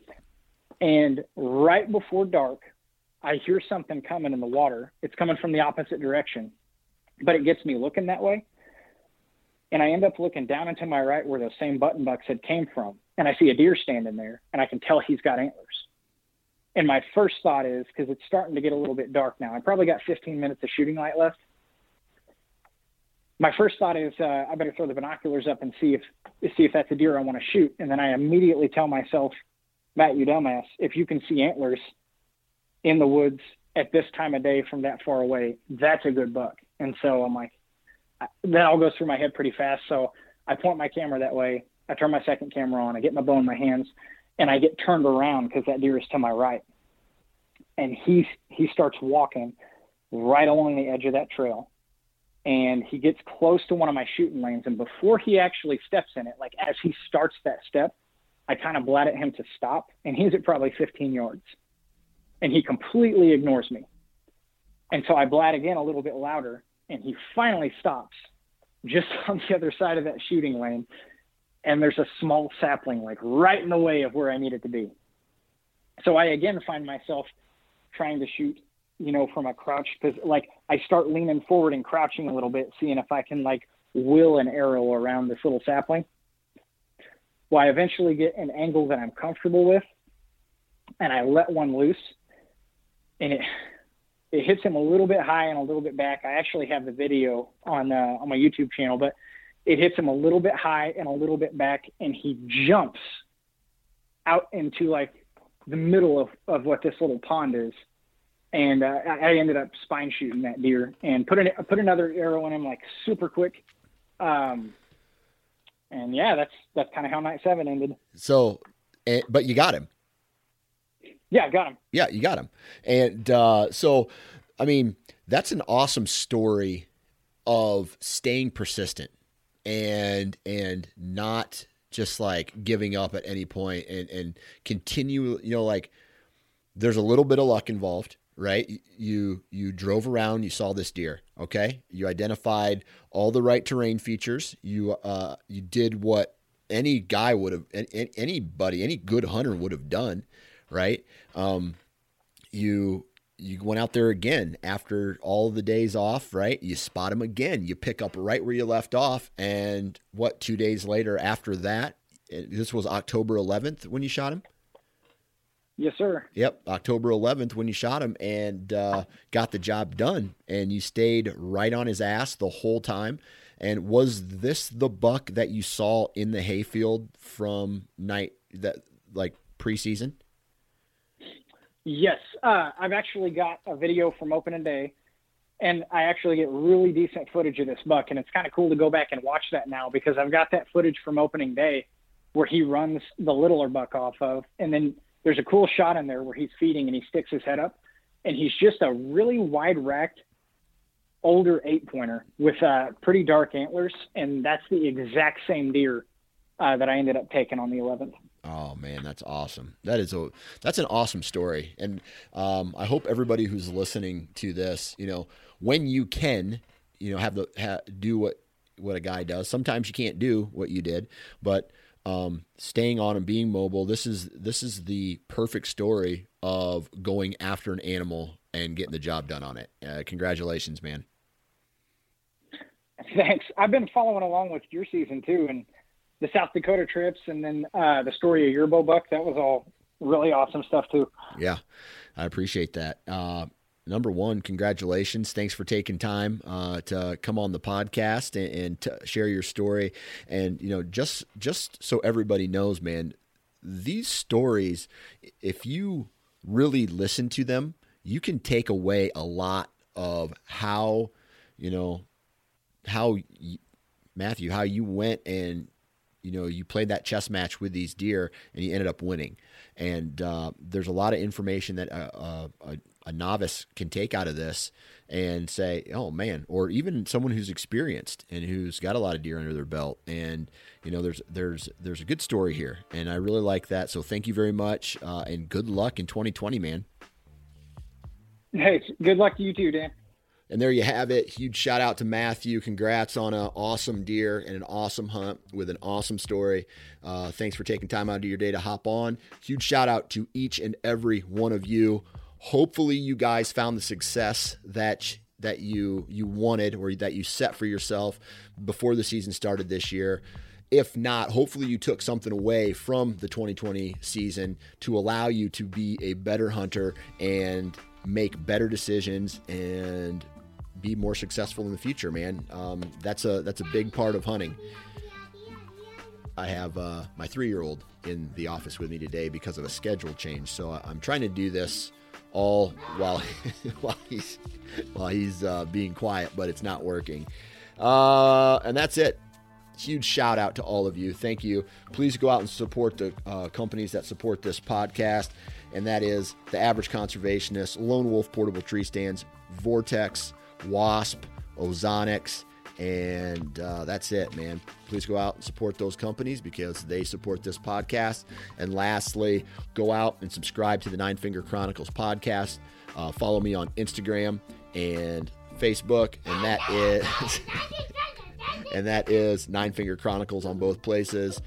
And right before dark, I hear something coming in the water. It's coming from the opposite direction, but it gets me looking that way and I end up looking down into my right where those same button bucks had came from, and I see a deer standing there, and I can tell he's got antlers. And my first thought is because it's starting to get a little bit dark now. I probably got 15 minutes of shooting light left. My first thought is uh, I better throw the binoculars up and see if see if that's a deer I want to shoot. And then I immediately tell myself, Matt, you dumbass, if you can see antlers in the woods at this time of day from that far away, that's a good buck. And so I'm like, that all goes through my head pretty fast. So I point my camera that way. I turn my second camera on. I get my bow in my hands, and I get turned around because that deer is to my right. And he he starts walking right along the edge of that trail, and he gets close to one of my shooting lanes. And before he actually steps in it, like as he starts that step, I kind of blat at him to stop, and he's at probably 15 yards, and he completely ignores me. And so I blat again a little bit louder, and he finally stops just [laughs] on the other side of that shooting lane and there's a small sapling like right in the way of where I need it to be. So I again find myself trying to shoot, you know, from a crouch because like I start leaning forward and crouching a little bit, seeing if I can like will an arrow around this little sapling. Well, I eventually get an angle that I'm comfortable with, and I let one loose, and it it hits him a little bit high and a little bit back. I actually have the video on uh, on my YouTube channel, but it hits him a little bit high and a little bit back, and he jumps out into like the middle of, of what this little pond is. And uh, I ended up spine shooting that deer and put an, put another arrow in him like super quick. Um, and yeah, that's that's kind of how night seven ended. So, eh, but you got him. Yeah, got him. Yeah, you got him. And uh, so, I mean, that's an awesome story of staying persistent and and not just like giving up at any point and and continue. You know, like there's a little bit of luck involved, right? You you drove around, you saw this deer. Okay, you identified all the right terrain features. You uh you did what any guy would have, anybody, any good hunter would have done right? Um, you you went out there again after all the days off, right? You spot him again. You pick up right where you left off, and what? Two days later, after that, eh, this was October 11th when you shot him. Yes, sir. Yep, October 11th when you shot him and uh, got the job done, and you stayed right on his ass the whole time. And was this the buck that you saw in the hayfield from night that like preseason? Yes, uh, I've actually got a video from opening day, and I actually get really decent footage of this buck, and it's kind of cool to go back and watch that now because I've got that footage from opening day where he runs the littler buck off of, and then there's a cool shot in there where he's feeding and he sticks his head up, and he's just a really wide racked older eight pointer with uh, pretty dark antlers, and that's the exact same deer uh, that I ended up taking on the 11th. Oh man, that's awesome. That is a that's an awesome story, and um, I hope everybody who's listening to this, you know, when you can, you know, have the ha, do what what a guy does. Sometimes you can't do what you did, but um, staying on and being mobile. This is this is the perfect story of going after an animal and getting the job done on it. Uh, congratulations, man. Thanks. I've been following along with your season too, and the South Dakota trips, and then uh, the story of your bow buck. That was all really awesome stuff too. Yeah, I appreciate that. Uh, number one, congratulations. Thanks for taking time uh, to come on the podcast and, and to share your story. And you know, just just so everybody knows, man, these stories, if you really listen to them, you can take away a lot of how, you know, how Matthew, how you went and you know you played that chess match with these deer and you ended up winning. And uh, there's a lot of information that a, a, a novice can take out of this and say, "Oh man," or even someone who's experienced and who's got a lot of deer under their belt. And you know, there's there's there's a good story here, and I really like that. So thank you very much, uh, and good luck in 2020, man. Hey, good luck to you too, Dan. And there you have it. Huge shout out to Matthew. Congrats on an awesome deer and an awesome hunt with an awesome story. Uh, thanks for taking time out of your day to hop on. Huge shout out to each and every one of you. Hopefully, you guys found the success that that you you wanted or that you set for yourself before the season started this year. If not, hopefully you took something away from the 2020 season to allow you to be a better hunter and make better decisions and be more successful in the future, man. Um, that's a that's a big part of hunting. I have uh, my three year old in the office with me today because of a schedule change. So I'm trying to do this all while [laughs] while he's while he's uh, being quiet, but it's not working. Uh, and that's it. Huge shout out to all of you. Thank you. Please go out and support the uh, companies that support this podcast, and that is the Average Conservationist, Lone Wolf Portable Tree Stands, Vortex, Wasp, Ozonics, and uh, that's it, man. Please go out and support those companies because they support this podcast. And lastly, go out and subscribe to the Nine Finger Chronicles podcast. Uh, follow me on Instagram and Facebook, and that is [laughs] and that is Nine Finger Chronicles on both places.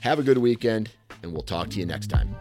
Have a good weekend, and we'll talk to you next time.